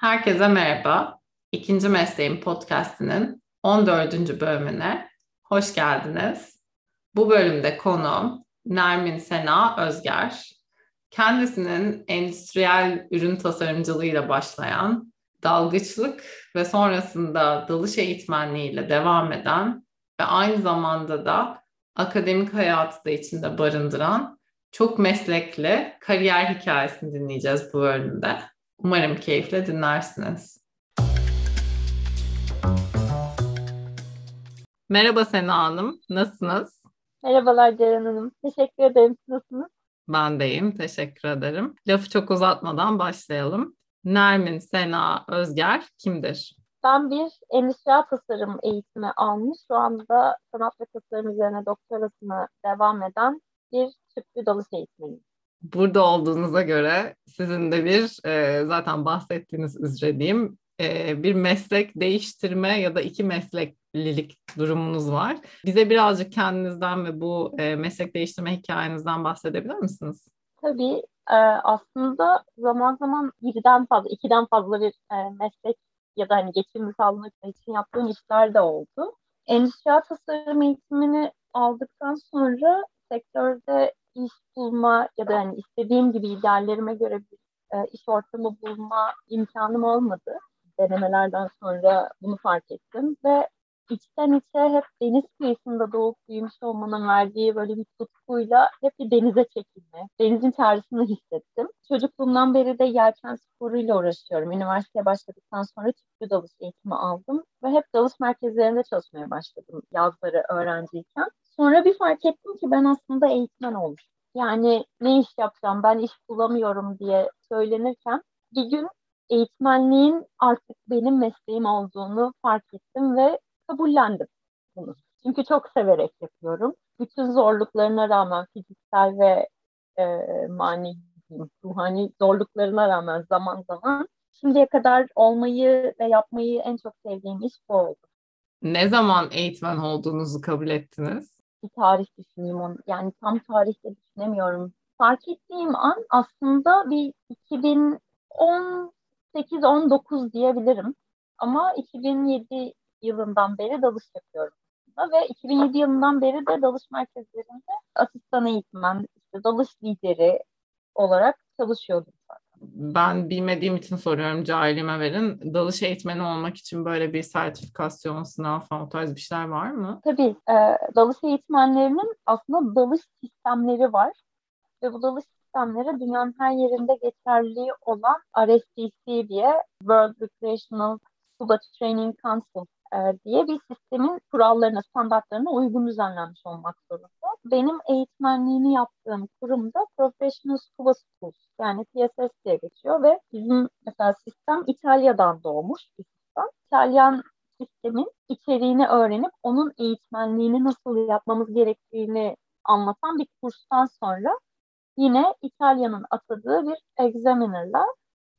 Herkese merhaba. İkinci Mesleğim Podcast'inin 14. bölümüne hoş geldiniz. Bu bölümde konuğum Nermin Sena Özger. Kendisinin endüstriyel ürün tasarımcılığıyla başlayan, dalgıçlık ve sonrasında dalış eğitmenliğiyle devam eden ve aynı zamanda da akademik hayatı da içinde barındıran çok meslekli kariyer hikayesini dinleyeceğiz bu bölümde. Umarım keyifle dinlersiniz. Merhaba Sena Hanım, nasılsınız? Merhabalar Ceren Hanım, teşekkür ederim. Nasılsınız? Ben deyim, teşekkür ederim. Lafı çok uzatmadan başlayalım. Nermin Sena Özger kimdir? Ben bir endüstriyel tasarım eğitimi almış. Şu anda sanat ve tasarım üzerine doktorasını devam eden bir tüplü dalış eğitmeniyim burada olduğunuza göre sizin de bir e, zaten bahsettiğiniz üzere diyeyim e, bir meslek değiştirme ya da iki mesleklilik durumunuz var. Bize birazcık kendinizden ve bu e, meslek değiştirme hikayenizden bahsedebilir misiniz? Tabii. E, aslında zaman zaman birden fazla, ikiden fazla bir e, meslek ya da hani geçimimi sağlamak için yaptığım işler de oldu. Endüstriyel tasarım eğitimini aldıktan sonra sektörde iş bulma ya da yani istediğim gibi ideallerime göre bir e, iş ortamı bulma imkanım olmadı. Denemelerden sonra bunu fark ettim ve içten içe hep deniz kıyısında doğup büyümüş olmanın verdiği böyle bir tutkuyla hep bir denize çekilme, denizin çağrısını hissettim. Çocukluğumdan beri de yelken sporuyla uğraşıyorum. Üniversiteye başladıktan sonra tüplü dalış eğitimi aldım ve hep dalış merkezlerinde çalışmaya başladım yazları öğrenciyken. Sonra bir fark ettim ki ben aslında eğitmen olmuşum. Yani ne iş yapacağım, ben iş bulamıyorum diye söylenirken bir gün eğitmenliğin artık benim mesleğim olduğunu fark ettim ve kabullendim bunu. Çünkü çok severek yapıyorum. Bütün zorluklarına rağmen fiziksel ve e, mani, ruhani zorluklarına rağmen zaman zaman şimdiye kadar olmayı ve yapmayı en çok sevdiğim iş bu oldu. Ne zaman eğitmen olduğunuzu kabul ettiniz? bir tarih düşüneyim onu. Yani tam tarihte düşünemiyorum. Fark ettiğim an aslında bir 2018-19 diyebilirim. Ama 2007 yılından beri dalış yapıyorum. Ve 2007 yılından beri de dalış merkezlerinde asistan eğitmen, işte dalış lideri olarak çalışıyordum ben bilmediğim için soruyorum cahilime verin. Dalış eğitmeni olmak için böyle bir sertifikasyon, sınav falan o tarz bir şeyler var mı? Tabii. E, dalış eğitmenlerinin aslında dalış sistemleri var. Ve bu dalış sistemleri dünyanın her yerinde geçerli olan RSTC diye World Recreational Scuba Training Council diye bir sistemin kurallarına, standartlarına uygun düzenlenmiş olmak zorunda. Benim eğitmenliğini yaptığım kurumda Professional Scuba Schools yani PSS diye geçiyor ve bizim mesela sistem İtalya'dan doğmuş bir sistem. İtalyan sistemin içeriğini öğrenip onun eğitmenliğini nasıl yapmamız gerektiğini anlatan bir kurstan sonra yine İtalya'nın atadığı bir examiner'la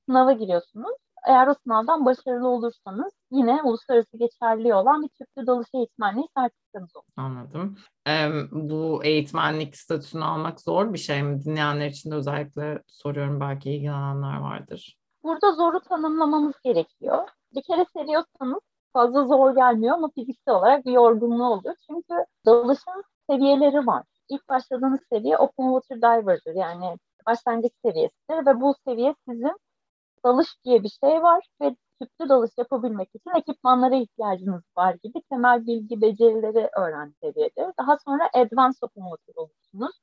sınava giriyorsunuz eğer o sınavdan başarılı olursanız yine uluslararası geçerli olan bir tüplü dalış eğitmenliği sertifikanız olur. Anladım. Ee, bu eğitmenlik statüsünü almak zor bir şey mi? Dinleyenler için de özellikle soruyorum belki ilgilenenler vardır. Burada zoru tanımlamamız gerekiyor. Bir kere seviyorsanız fazla zor gelmiyor ama fiziksel olarak bir yorgunluğu oluyor. Çünkü dalışın seviyeleri var. İlk başladığınız seviye open water diver'dır yani başlangıç seviyesidir ve bu seviye sizin dalış diye bir şey var ve tüplü dalış yapabilmek için ekipmanlara ihtiyacınız var gibi temel bilgi becerileri öğren seviyedir. Daha sonra advanced otomotiv olursunuz.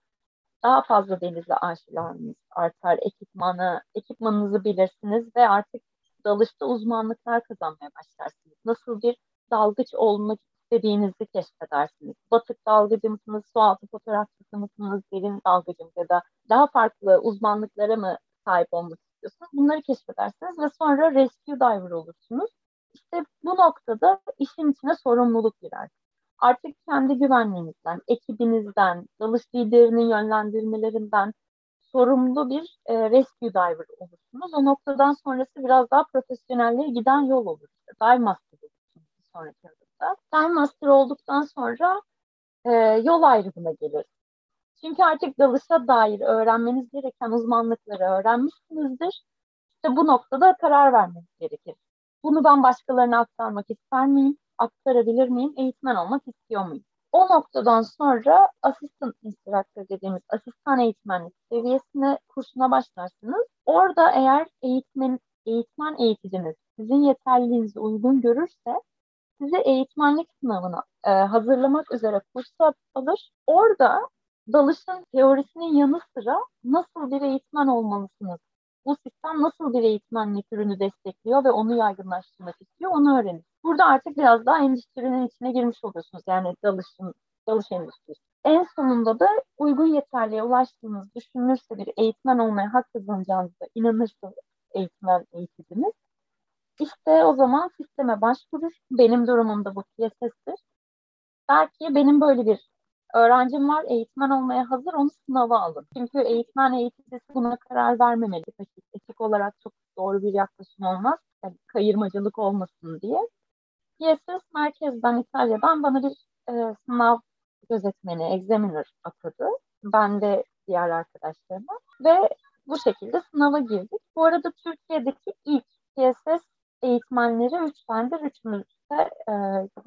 Daha fazla denize aşilarınız artar, ekipmanı, ekipmanınızı bilirsiniz ve artık dalışta uzmanlıklar kazanmaya başlarsınız. Nasıl bir dalgıç olmak istediğinizi keşfedersiniz. Batık dalgıcı mısınız, sualtı fotoğrafçısı mısınız, derin dalgıcı ya da daha farklı uzmanlıklara mı sahip olmak istiyorsunuz. Bunları keşfedersiniz ve sonra rescue diver olursunuz. İşte bu noktada işin içine sorumluluk girer. Artık kendi güvenliğinizden, ekibinizden, dalış liderinin yönlendirmelerinden sorumlu bir e, rescue diver olursunuz. O noktadan sonrası biraz daha profesyonelliğe giden yol olur. Dive master olursunuz bir sonraki adımda. Dive master olduktan sonra e, yol ayrımına gelir. Çünkü artık dalışa dair öğrenmeniz gereken uzmanlıkları öğrenmişsinizdir. İşte bu noktada karar vermeniz gerekir. Bunu ben başkalarına aktarmak ister miyim? Aktarabilir miyim? Eğitmen olmak istiyor muyum? O noktadan sonra asistan instructor dediğimiz asistan eğitmenlik seviyesine kursuna başlarsınız. Orada eğer eğitmen eğitmen eğiticiniz sizin yeterliliğinizi uygun görürse sizi eğitmenlik sınavına e, hazırlamak üzere kursa alır. Orada dalışın teorisinin yanı sıra nasıl bir eğitmen olmalısınız? Bu sistem nasıl bir eğitmenlik ürünü destekliyor ve onu yaygınlaştırmak istiyor onu öğrenin. Burada artık biraz daha endüstrinin içine girmiş oluyorsunuz. Yani dalışın, dalış endüstrisi. En sonunda da uygun yeterliğe ulaştığınız düşünülürse bir eğitmen olmaya hak kazanacağınıza inanırsanız eğitmen eğitiminiz işte o zaman sisteme başvurur. Benim durumumda bu TSS'tir. Belki benim böyle bir öğrencim var, eğitmen olmaya hazır, onu sınava alın. Çünkü eğitmen eğitimcisi buna karar vermemeli. Etik, olarak çok doğru bir yaklaşım olmaz. Yani kayırmacılık olmasın diye. TSS merkezden, İtalya'dan bana bir e, sınav gözetmeni, examiner atadı. Ben de diğer arkadaşlarıma. Ve bu şekilde sınava girdik. Bu arada Türkiye'deki ilk TSS eğitmenleri üç tanedir. Üçümüz de e,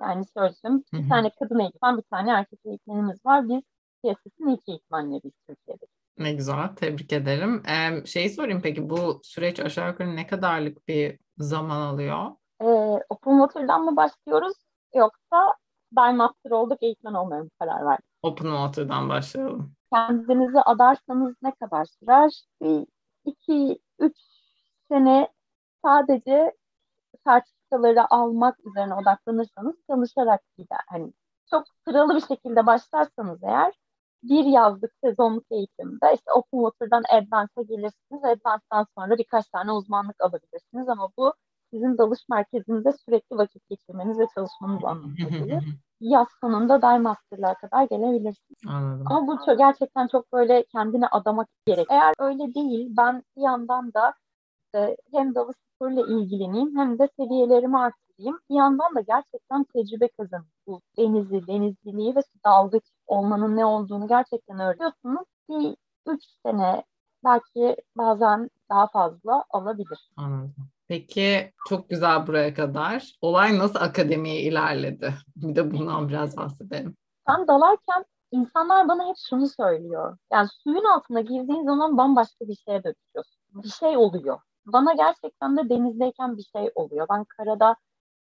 yani söyleyeyim bir tane kadın eğitmen, bir tane erkek eğitmenimiz var. Biz TSS'in ilk eğitmenleriyiz Türkiye'de. Ne güzel, tebrik ederim. Ee, şey sorayım peki bu süreç aşağı yukarı ne kadarlık bir zaman alıyor? Ee, open Water'dan mı başlıyoruz yoksa ben master olduk eğitmen olmaya mı karar verdim? Open Water'dan başlayalım. Kendinizi adarsanız ne kadar sürer? Bir, iki, üç sene sadece sertifikaları almak üzerine odaklanırsanız çalışarak gider. Hani çok sıralı bir şekilde başlarsanız eğer bir yazlık sezonluk eğitimde işte Open Water'dan Advance'a gelirsiniz. Advance'dan sonra birkaç tane uzmanlık alabilirsiniz ama bu sizin dalış merkezinde sürekli vakit geçirmeniz ve çalışmanız anlamına gelir. Yaz sonunda Dive Master'lığa kadar gelebilirsiniz. Anladım. Ama bu çok, gerçekten çok böyle kendine adamak gerek. Eğer öyle değil ben bir yandan da işte hem dalış sporuyla ilgileneyim hem de seviyelerimi arttırayım. Bir yandan da gerçekten tecrübe kazanayım. Bu denizi, denizciliği ve dalgıç olmanın ne olduğunu gerçekten öğreniyorsunuz. Bir üç sene belki bazen daha fazla alabilir. Anladım. Peki çok güzel buraya kadar. Olay nasıl akademiye ilerledi? Bir de bundan biraz bahsedelim. Ben dalarken insanlar bana hep şunu söylüyor. Yani suyun altına girdiğin zaman bambaşka bir şeye dönüşüyorsun. Bir şey oluyor bana gerçekten de denizdeyken bir şey oluyor. Ben karada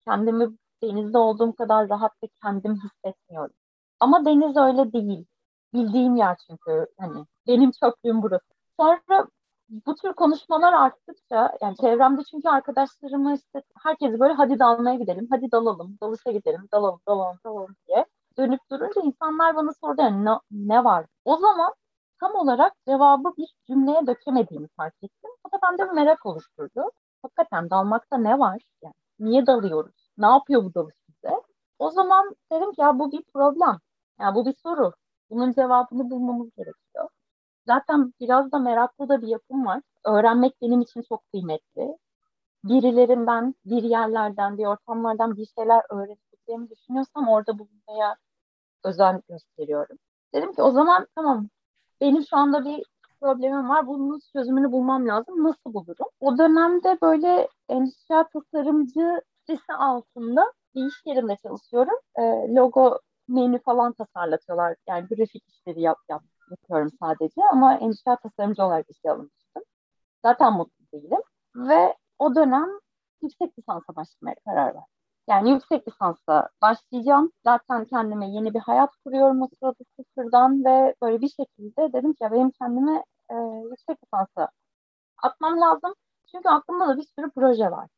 kendimi denizde olduğum kadar rahat ve kendim hissetmiyorum. Ama deniz öyle değil. Bildiğim yer çünkü hani benim çöplüğüm burası. Sonra bu tür konuşmalar arttıkça yani çevremde çünkü arkadaşlarımı işte herkes böyle hadi dalmaya gidelim, hadi dalalım, dalışa gidelim, dalalım, dalalım, dalalım diye dönüp durunca insanlar bana sordu yani ne, ne var? O zaman tam olarak cevabı bir cümleye dökemediğimi fark ettim. O da bende bir merak oluşturdu. Hakikaten dalmakta ne var? Yani niye dalıyoruz? Ne yapıyor bu dalış bize? O zaman dedim ki ya bu bir problem. Yani bu bir soru. Bunun cevabını bulmamız gerekiyor. Zaten biraz da meraklı da bir yapım var. Öğrenmek benim için çok kıymetli. Birilerinden, bir yerlerden, bir ortamlardan bir şeyler öğreteceğimi düşünüyorsam orada bulunmaya özen gösteriyorum. Dedim ki o zaman tamam benim şu anda bir problemim var. Bunun çözümünü bulmam lazım. Nasıl bulurum? O dönemde böyle endüstriyel tasarımcı sitesi altında bir iş yerinde çalışıyorum. E, logo menü falan tasarlatıyorlar. Yani grafik işleri yap, yap, yapıyorum sadece ama endüstriyel tasarımcı olarak işe alınmıştım. Zaten mutlu değilim. Ve o dönem yüksek lisansa başlamaya karar verdim. Yani yüksek lisansa başlayacağım. Zaten kendime yeni bir hayat kuruyorum o sırada sıfırdan ve böyle bir şekilde dedim ki ya benim kendime e, yüksek lisansa atmam lazım. Çünkü aklımda da bir sürü proje var.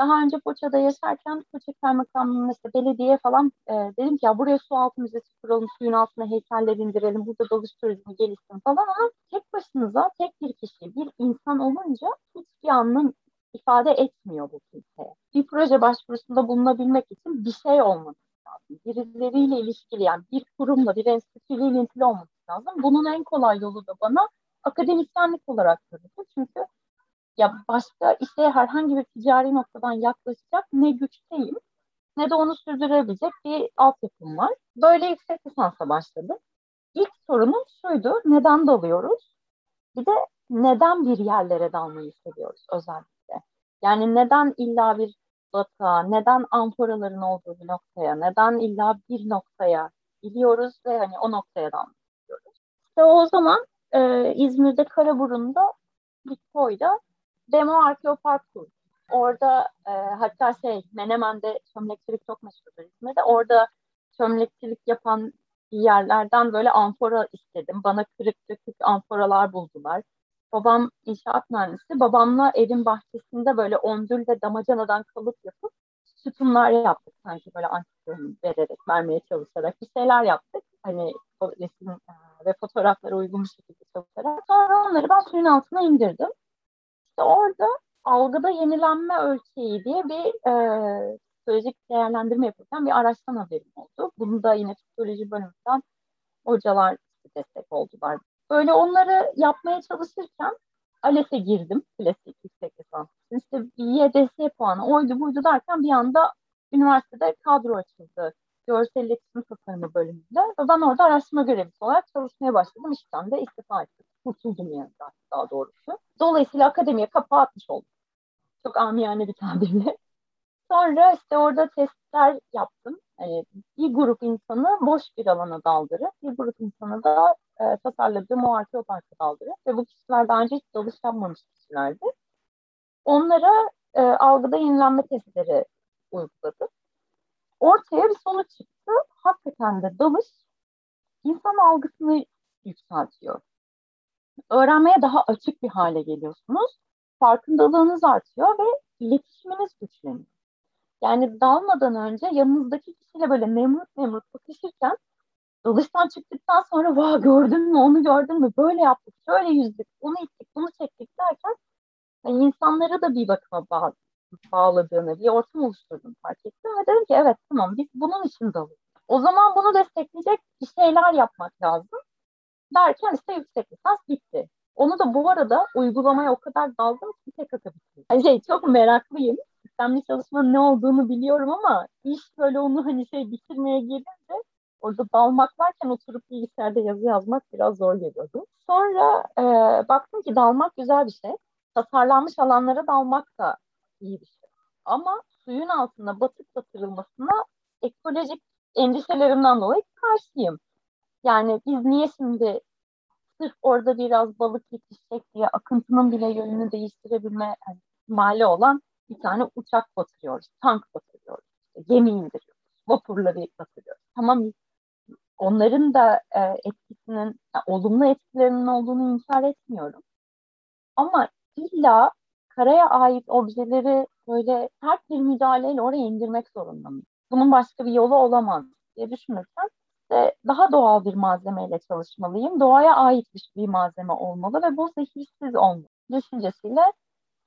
Daha önce Foça'da yaşarken Foça Kaymakamlığı'nda işte belediye falan e, dedim ki ya buraya su altı müzesi kuralım, suyun altına heykeller indirelim, burada dalış turizmi gelişsin falan ama tek başınıza tek bir kişi, bir insan olunca hiçbir anlam ifade etmiyor bu kimseye. Bir proje başvurusunda bulunabilmek için bir şey olması lazım. Birileriyle ilişkili yani bir kurumla, bir enstitüyle ilintili olması lazım. Bunun en kolay yolu da bana akademisyenlik olarak görünüyor. Çünkü ya başka işe herhangi bir ticari noktadan yaklaşacak ne güçteyim ne de onu sürdürebilecek bir altyapım var. Böyle yüksek lisansa başladım. İlk sorunum şuydu, neden dalıyoruz? Bir de neden bir yerlere dalmayı seviyoruz özellikle? Yani neden illa bir batağa, neden amforaların olduğu bir noktaya, neden illa bir noktaya gidiyoruz ve hani o noktaya dalmak istiyoruz. İşte o zaman e, İzmir'de Karaburun'da bir koyda demo arkeopark kurduk. Orada e, hatta şey Menemen'de çömlekçilik çok meşhurdur İzmir'de. Orada çömlekçilik yapan yerlerden böyle amfora istedim. Bana kırık dökük amforalar buldular. Babam inşaat mühendisi. Babamla evin bahçesinde böyle ondül ve damacanadan kalıp yapıp sütunlar yaptık. Sanki böyle antikroni vererek, vermeye çalışarak bir şeyler yaptık. Hani resim e, ve fotoğraflara uygun bir şekilde çalışarak. Sonra onları ben suyun altına indirdim. İşte orada algıda yenilenme ölçeği diye bir e, psikolojik değerlendirme yapırken bir araçtan haberim oldu. Bunu da yine psikoloji bölümünden hocalar destek oldular. Böyle onları yapmaya çalışırken ALES'e girdim. Klasik yüksek lisans. İşte YDS puanı oydu buydu derken bir anda üniversitede kadro açıldı. Görsel iletişim tasarımı bölümünde. Ve ben orada araştırma görevlisi olarak çalışmaya başladım. İşten de istifa ettim. Kurtuldum yani daha doğrusu. Dolayısıyla akademiye kapağı atmış oldum. Çok amiyane bir tabirle. Sonra işte orada testler yaptım. Yani bir grup insanı boş bir alana daldırıp bir grup insanı da e, tasarladığım o arkeoparka daldırıp ve bu kişiler daha önce hiç dalış yapmamış kişilerdi. Onlara e, algıda yenilenme testleri uyguladım. Ortaya bir sonuç çıktı. Hakikaten de dalış insan algısını yükseltiyor. Öğrenmeye daha açık bir hale geliyorsunuz. Farkındalığınız artıyor ve iletişiminiz güçleniyor. Yani dalmadan önce yanınızdaki kişiyle böyle memnut memnut bakışırken dalıştan çıktıktan sonra vah gördün mü onu gördün mü böyle yaptık şöyle yüzdük bunu ittik bunu çektik derken yani insanlara da bir bakıma bağ, bağladığını bir ortam oluşturduğunu fark ettim ve dedim ki evet tamam biz bunun için dalıyoruz. O zaman bunu destekleyecek bir şeyler yapmak lazım. Derken işte yüksek lisans bitti. Onu da bu arada uygulamaya o kadar daldım ki tek bitirdim. Yani şey çok meraklıyım sistemli çalışmanın ne olduğunu biliyorum ama iş böyle onu hani şey bitirmeye gelince orada dalmak varken oturup bilgisayarda yazı yazmak biraz zor geliyordu. Sonra e, baktım ki dalmak güzel bir şey. Tasarlanmış alanlara dalmak da iyi bir şey. Ama suyun altında batıp batırılmasına ekolojik endişelerimden dolayı karşıyım. Yani biz niye şimdi sırf orada biraz balık yetişecek diye akıntının bile yönünü değiştirebilme yani, ihtimali olan bir tane uçak batırıyoruz, tank batırıyoruz, gemi indiriyoruz, vapurları batırıyoruz. Tamam onların da e, etkisinin, yani olumlu etkilerinin olduğunu inkar etmiyorum. Ama illa karaya ait objeleri böyle sert bir müdahaleyle oraya indirmek zorunda mı? Bunun başka bir yolu olamaz diye düşünürken işte daha doğal bir malzemeyle çalışmalıyım. Doğaya ait bir malzeme olmalı ve bu zehirsiz olmalı düşüncesiyle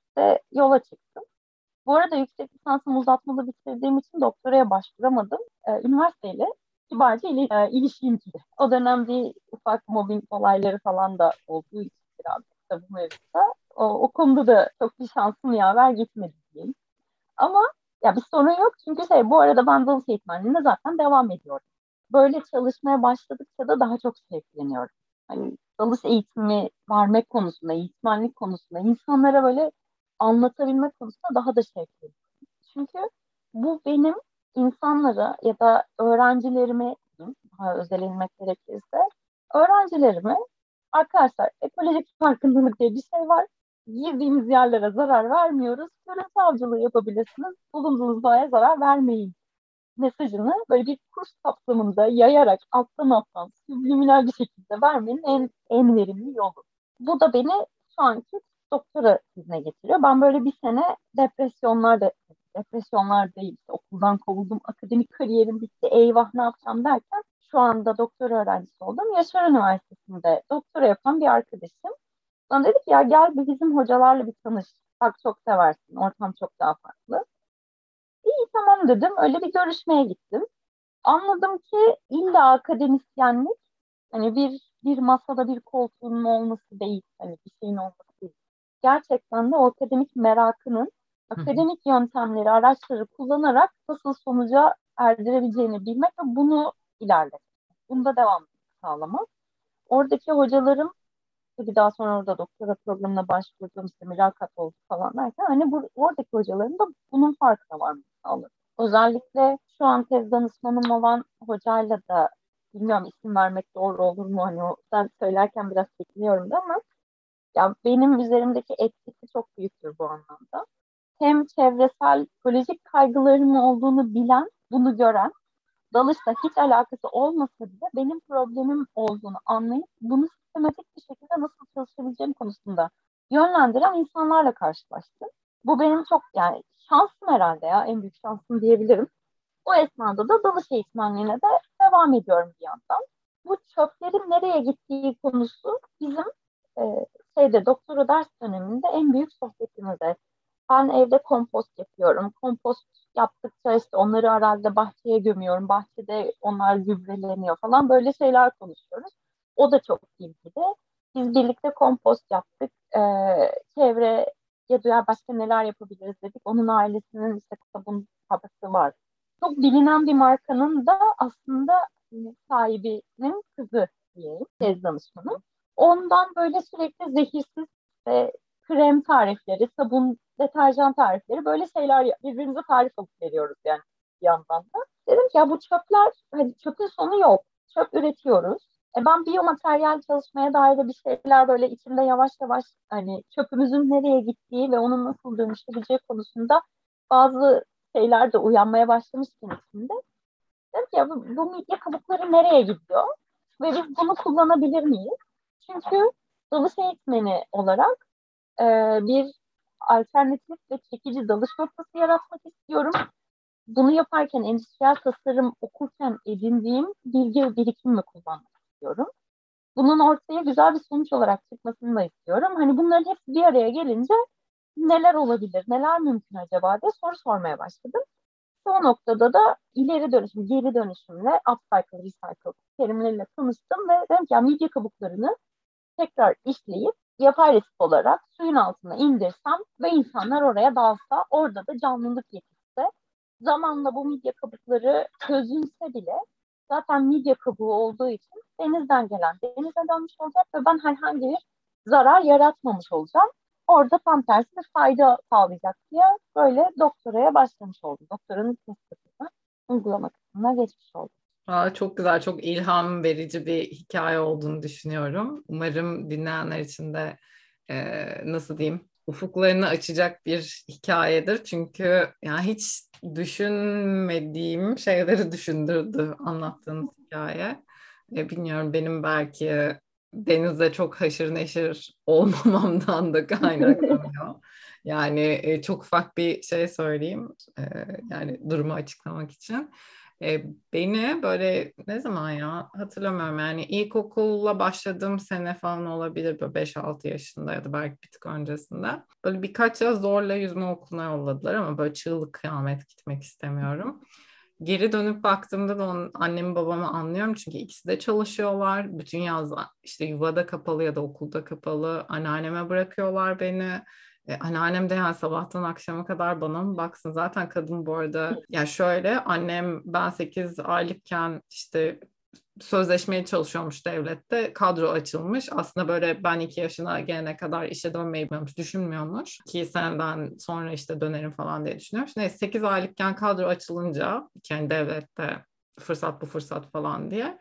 işte yola çıktım. Bu arada yüksek lisansımı uzatmalı bitirdiğim için doktoraya başvuramadım. Ee, üniversiteyle kibarca ile, e, ilişkiydi. O dönem bir ufak mobbing olayları falan da olduğu için biraz da bu mevzuda. O, o konuda da çok bir şansım yaver gitmedi diyeyim. Ama ya bir sorun yok çünkü şey bu arada ben dalış eğitmenliğine zaten devam ediyorum. Böyle çalışmaya başladıkça da daha çok sevkleniyorum. Hani dalış eğitimi vermek konusunda, eğitmenlik konusunda insanlara böyle anlatabilmek konusunda daha da şevkliyim. Çünkü bu benim insanlara ya da öğrencilerime daha özelenmek gerekirse öğrencilerime arkadaşlar ekolojik farkındalık diye bir şey var. Girdiğimiz yerlere zarar vermiyoruz. Görüntü avcılığı yapabilirsiniz. Bulunduğunuz doğaya zarar vermeyin mesajını böyle bir kurs kapsamında yayarak alttan alttan subliminal bir şekilde vermenin en, en verimli yolu. Bu da beni şu anki doktora izne getiriyor. Ben böyle bir sene depresyonlar da depresyonlar değil okuldan kovuldum, akademik kariyerim bitti, eyvah ne yapacağım derken şu anda doktora öğrencisi oldum. Yaşar Üniversitesi'nde doktora yapan bir arkadaşım. Bana dedi ki ya gel bir bizim hocalarla bir tanış. Bak çok seversin, ortam çok daha farklı. İyi tamam dedim. Öyle bir görüşmeye gittim. Anladım ki illa akademisyenlik hani bir bir masada bir koltuğun olması değil. Hani bir şeyin olması gerçekten de o akademik merakının akademik yöntemleri, araçları kullanarak nasıl sonuca erdirebileceğini bilmek ve bunu ilerletmek. Bunda devam sağlamak. Oradaki hocalarım Bir daha sonra orada doktora programına başvurdum, işte mülakat oldu falan derken hani bu, oradaki hocaların da bunun farkına varmış sağladı. Özellikle şu an tez danışmanım olan hocayla da bilmiyorum isim vermek doğru olur mu hani o sen söylerken biraz çekiniyorum da ama ya benim üzerimdeki etkisi çok büyüktür bu anlamda. Hem çevresel psikolojik kaygılarım olduğunu bilen, bunu gören, dalışla hiç alakası olmasa bile benim problemim olduğunu anlayıp bunu sistematik bir şekilde nasıl çalışabileceğim konusunda yönlendiren insanlarla karşılaştım. Bu benim çok yani şansım herhalde ya en büyük şansım diyebilirim. O esnada da dalış eğitmenliğine de devam ediyorum bir yandan. Bu çöplerin nereye gittiği konusu bizim e, şeyde doktora ders döneminde en büyük sohbetimizde. Ben evde kompost yapıyorum. Kompost yaptıkça işte onları arazide bahçeye gömüyorum. Bahçede onlar gübreleniyor falan böyle şeyler konuşuyoruz. O da çok ilgili. Biz birlikte kompost yaptık. Ee, çevre ya da başka neler yapabiliriz dedik. Onun ailesinin işte sabun fabrikası var. Çok bilinen bir markanın da aslında sahibinin kızı diyeyim, tez danışmanı. Ondan böyle sürekli zehirsiz ve krem tarifleri, sabun, deterjan tarifleri böyle şeyler birbirimize tarif alıp veriyoruz yani bir yandan da. Dedim ki ya bu çöpler, hani çöpün sonu yok. Çöp üretiyoruz. E ben biyomateryal çalışmaya dair de bir şeyler böyle içimde yavaş yavaş hani çöpümüzün nereye gittiği ve onun nasıl dönüştürüleceği konusunda bazı şeyler de uyanmaya başlamışken içimde. Dedim ki ya bu, bu midye kabukları nereye gidiyor? Ve biz bunu kullanabilir miyiz? Çünkü dalış eğitmeni olarak e, bir alternatif ve çekici dalış noktası yaratmak istiyorum. Bunu yaparken endüstriyel tasarım okurken edindiğim bilgi birikimimi kullanmak istiyorum. Bunun ortaya güzel bir sonuç olarak çıkmasını da istiyorum. Hani bunların hepsi bir araya gelince neler olabilir, neler mümkün acaba diye soru sormaya başladım. O noktada da ileri dönüşüm, geri dönüşümle upcycle, recycle terimleriyle tanıştım ve dedim ki ya midye kabuklarını tekrar işleyip yapay resip olarak suyun altına indirsem ve insanlar oraya dalsa, orada da canlılık yetişse, zamanla bu midye kabukları çözülse bile zaten midye kabuğu olduğu için denizden gelen denize dönmüş olacak ve ben herhangi bir zarar yaratmamış olacağım. Orada tam tersi bir fayda sağlayacak diye böyle doktoraya başlamış oldum. Doktoranın test uygulama kısmına geçmiş oldum. Aa, çok güzel, çok ilham verici bir hikaye olduğunu düşünüyorum. Umarım dinleyenler için de e, nasıl diyeyim ufuklarını açacak bir hikayedir. Çünkü yani hiç düşünmediğim şeyleri düşündürdü anlattığınız hikaye. E, bilmiyorum benim belki denizde çok haşır neşir olmamamdan da kaynaklanıyor. yani e, çok ufak bir şey söyleyeyim. E, yani durumu açıklamak için. E, beni böyle ne zaman ya hatırlamıyorum yani ilkokulla başladığım sene falan olabilir böyle 5-6 yaşında ya da belki bir tık öncesinde. Böyle birkaç yaz zorla yüzme okuluna yolladılar ama böyle çığlık kıyamet gitmek istemiyorum. Geri dönüp baktığımda da onun annemi babamı anlıyorum çünkü ikisi de çalışıyorlar. Bütün yaz işte yuvada kapalı ya da okulda kapalı. Anneanneme bırakıyorlar beni. E, anneannem de yani sabahtan akşama kadar bana mı baksın? Zaten kadın bu arada yani şöyle annem ben 8 aylıkken işte sözleşmeye çalışıyormuş devlette. Kadro açılmış. Aslında böyle ben iki yaşına gelene kadar işe dönmeyi düşünmüyormuş. İki seneden sonra işte dönerim falan diye düşünüyormuş. Neyse 8 aylıkken kadro açılınca kendi devlette fırsat bu fırsat falan diye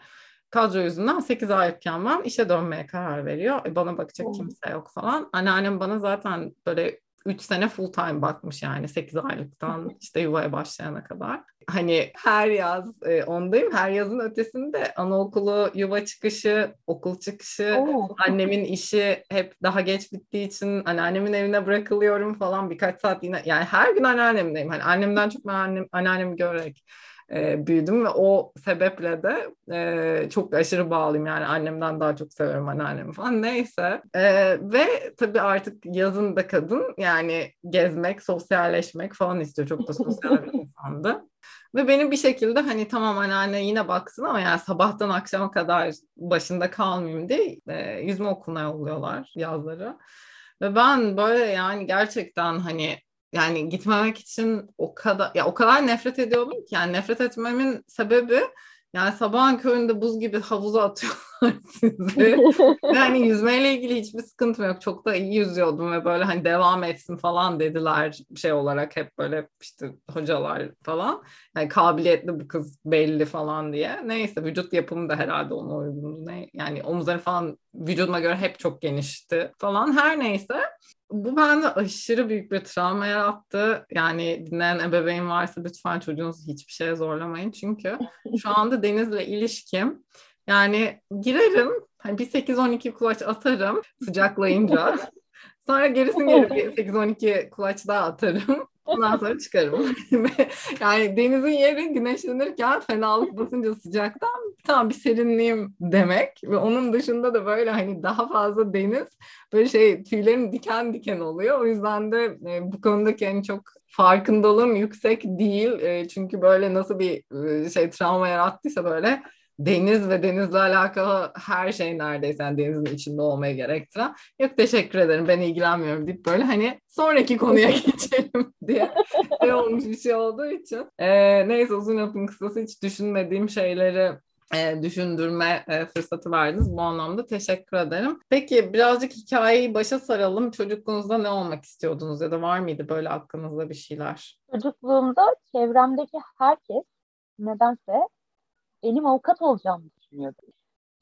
kadro yüzünden 8 aylıkken ben işe dönmeye karar veriyor. E, bana bakacak kimse yok falan. Anneannem bana zaten böyle 3 sene full time bakmış yani 8 aylıktan işte yuvaya başlayana kadar. Hani her yaz e, ondayım. Her yazın ötesinde anaokulu, yuva çıkışı, okul çıkışı, Oo. annemin işi hep daha geç bittiği için anneannemin evine bırakılıyorum falan birkaç saat yine. Yani her gün anneannemdeyim. Hani annemden çok ben annem, anneannemi görerek e, büyüdüm ve o sebeple de e, çok aşırı bağlıyım yani annemden daha çok seviyorum anneannemi falan neyse e, ve tabii artık yazın da kadın yani gezmek sosyalleşmek falan istiyor çok da sosyal bir insandı. Ve benim bir şekilde hani tamam anneanne yine baksın ama yani sabahtan akşama kadar başında kalmayayım diye e, yüzme okuluna yolluyorlar yazları. Ve ben böyle yani gerçekten hani yani gitmemek için o kadar ya o kadar nefret ediyordum ki yani nefret etmemin sebebi Yani sabahın köründe buz gibi havuza atıyorlar sizi. yani yüzmeyle ilgili hiçbir sıkıntım yok. Çok da iyi yüzüyordum ve böyle hani devam etsin falan dediler şey olarak hep böyle işte hocalar falan. Yani kabiliyetli bu kız belli falan diye. Neyse vücut yapımı da herhalde ona uygundu. Ne? Yani omuzları falan vücuduma göre hep çok genişti falan. Her neyse bu bende aşırı büyük bir travma yarattı. Yani dinleyen ebeveyn varsa lütfen çocuğunuzu hiçbir şeye zorlamayın. Çünkü şu anda Deniz'le ilişkim yani girerim hani bir 8-12 kulaç atarım sıcaklayınca. Sonra gerisini geri bir 8-12 kulaç daha atarım. Ondan sonra çıkarım. yani denizin yeri güneşlenirken fenalık basınca sıcaktan tam bir serinleyeyim demek. Ve onun dışında da böyle hani daha fazla deniz böyle şey tüylerim diken diken oluyor. O yüzden de e, bu konudaki en çok farkındalığım yüksek değil. E, çünkü böyle nasıl bir e, şey travma yarattıysa böyle deniz ve denizle alakalı her şey neredeyse yani denizin içinde olmaya gerektiren yok teşekkür ederim ben ilgilenmiyorum deyip böyle hani sonraki konuya geçelim diye şey olmuş bir şey olduğu için. Ee, neyse uzun lafın kısası hiç düşünmediğim şeyleri e, düşündürme e, fırsatı verdiniz. Bu anlamda teşekkür ederim. Peki birazcık hikayeyi başa saralım. Çocukluğunuzda ne olmak istiyordunuz ya da var mıydı böyle aklınızda bir şeyler? Çocukluğumda çevremdeki herkes nedense benim avukat olacağımı düşünüyordu.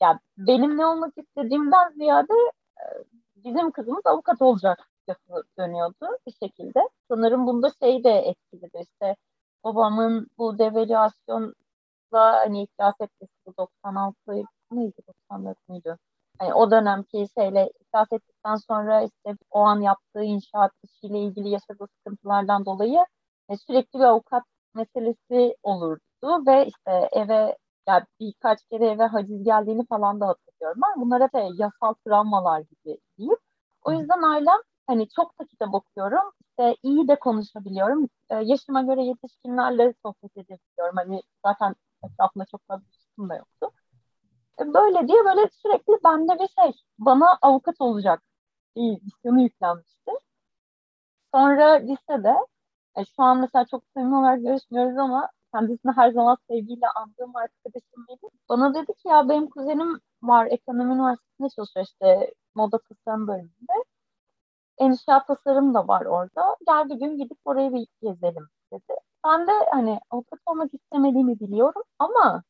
Yani benim ne olmak istediğimden ziyade e, bizim kızımız avukat olacak dönüyordu bir şekilde. Sanırım bunda şey de etkilidir işte babamın bu devalüasyonla hani iflas etmesi 96 mıydı 94 müydü? Yani o dönemki şeyle iflas ettikten sonra işte o an yaptığı inşaat işiyle ilgili yaşadığı sıkıntılardan dolayı e, sürekli bir avukat meselesi olurdu ve işte eve yani birkaç kere eve haciz geldiğini falan da hatırlıyorum. Ben bunlara da yasal travmalar gibi diyeyim. O yüzden ailem hani çok da kitap okuyorum. İşte iyi de konuşabiliyorum. Ee, yaşıma göre yetişkinlerle sohbet edebiliyorum. Hani zaten etrafında çok fazla ilişkim de yoktu. Ee, böyle diye böyle sürekli bende bir şey bana avukat olacak bir misyonu yüklenmişti. Sonra lisede e, şu an mesela çok samimi olarak görüşmüyoruz ama kendisini her zaman sevgiyle andığım arkadaşım benim. Bana dedi ki ya benim kuzenim var ekonomi üniversitesinde çalışıyor işte moda tasarım bölümünde. Enşa tasarım da var orada. Gel bir gün gidip oraya bir gezelim dedi. Ben de hani avukat olmak istemediğimi biliyorum ama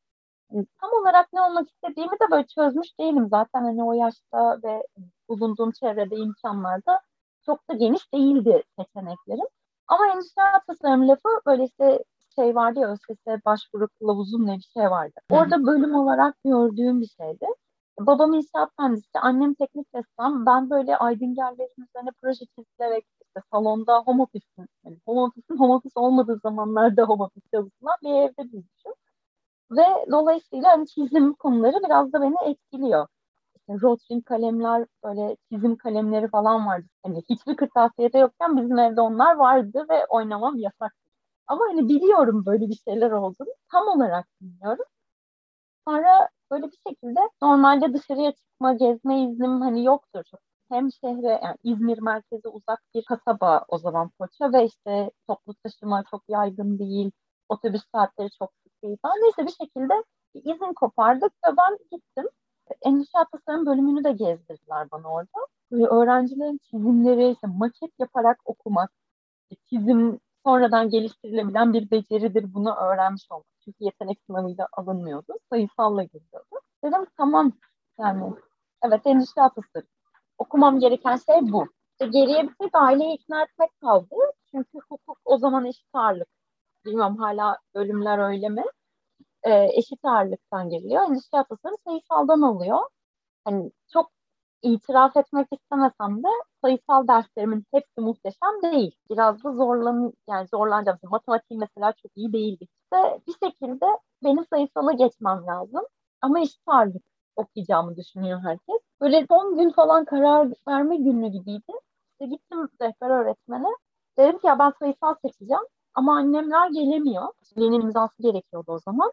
hani tam olarak ne olmak istediğimi de böyle çözmüş değilim. Zaten hani o yaşta ve bulunduğum çevrede imkanlarda çok da geniş değildi seçeneklerim. Ama endüstriyel tasarım lafı böyle işte şey vardı ya ÖSS başvuru kılavuzum ne bir şey vardı. Orada bölüm olarak gördüğüm bir şeydi. Babam inşaat mühendisi, annem teknik ressam. Ben böyle aydıngerlerin üzerine proje çizilerek işte salonda home office'in, yani home office'in home office olmadığı zamanlarda home office çalışılan bir evde büyümüşüm. Ve dolayısıyla hani çizim konuları biraz da beni etkiliyor. İşte Rotring kalemler, böyle çizim kalemleri falan vardı. Hani hiçbir kırtasiyede yokken bizim evde onlar vardı ve oynamam yasak ama hani biliyorum böyle bir şeyler olduğunu. Tam olarak bilmiyorum. Sonra böyle bir şekilde normalde dışarıya çıkma, gezme iznim hani yoktur. Hem şehre yani İzmir merkeze uzak bir kasaba o zaman Foça ve işte toplu taşıma çok yaygın değil. Otobüs saatleri çok sık değil falan. Neyse bir şekilde bir izin kopardık ve ben gittim. Endüstri tasarım bölümünü de gezdirdiler bana orada. Böyle öğrencilerin çizimleri, işte maket yaparak okumak, çizim sonradan geliştirilebilen bir beceridir bunu öğrenmiş olmak. Çünkü yetenek sınavıyla alınmıyordu. Sayısalla giriyordu. Dedim tamam yani evet endüstri tasarım. Okumam gereken şey bu. İşte geriye bir tek aileyi ikna etmek kaldı. Çünkü hukuk o zaman eşit ağırlık. Bilmiyorum hala bölümler öyle mi? Ee, eşit ağırlıktan geliyor. Endüstri tasarım sayısaldan alıyor. Hani çok itiraf etmek istemesem de sayısal derslerimin hepsi muhteşem değil. Biraz da zorlan yani zorlanacağım. Matematiğim mesela çok iyi değildi. İşte bir şekilde benim sayısala geçmem lazım. Ama eşit ağırlık okuyacağımı düşünüyor herkes. Böyle son gün falan karar verme günü gibiydi. İşte gittim rehber öğretmene. Dedim ki ya ben sayısal seçeceğim. Ama annemler gelemiyor. Lenin imzası gerekiyordu o zaman.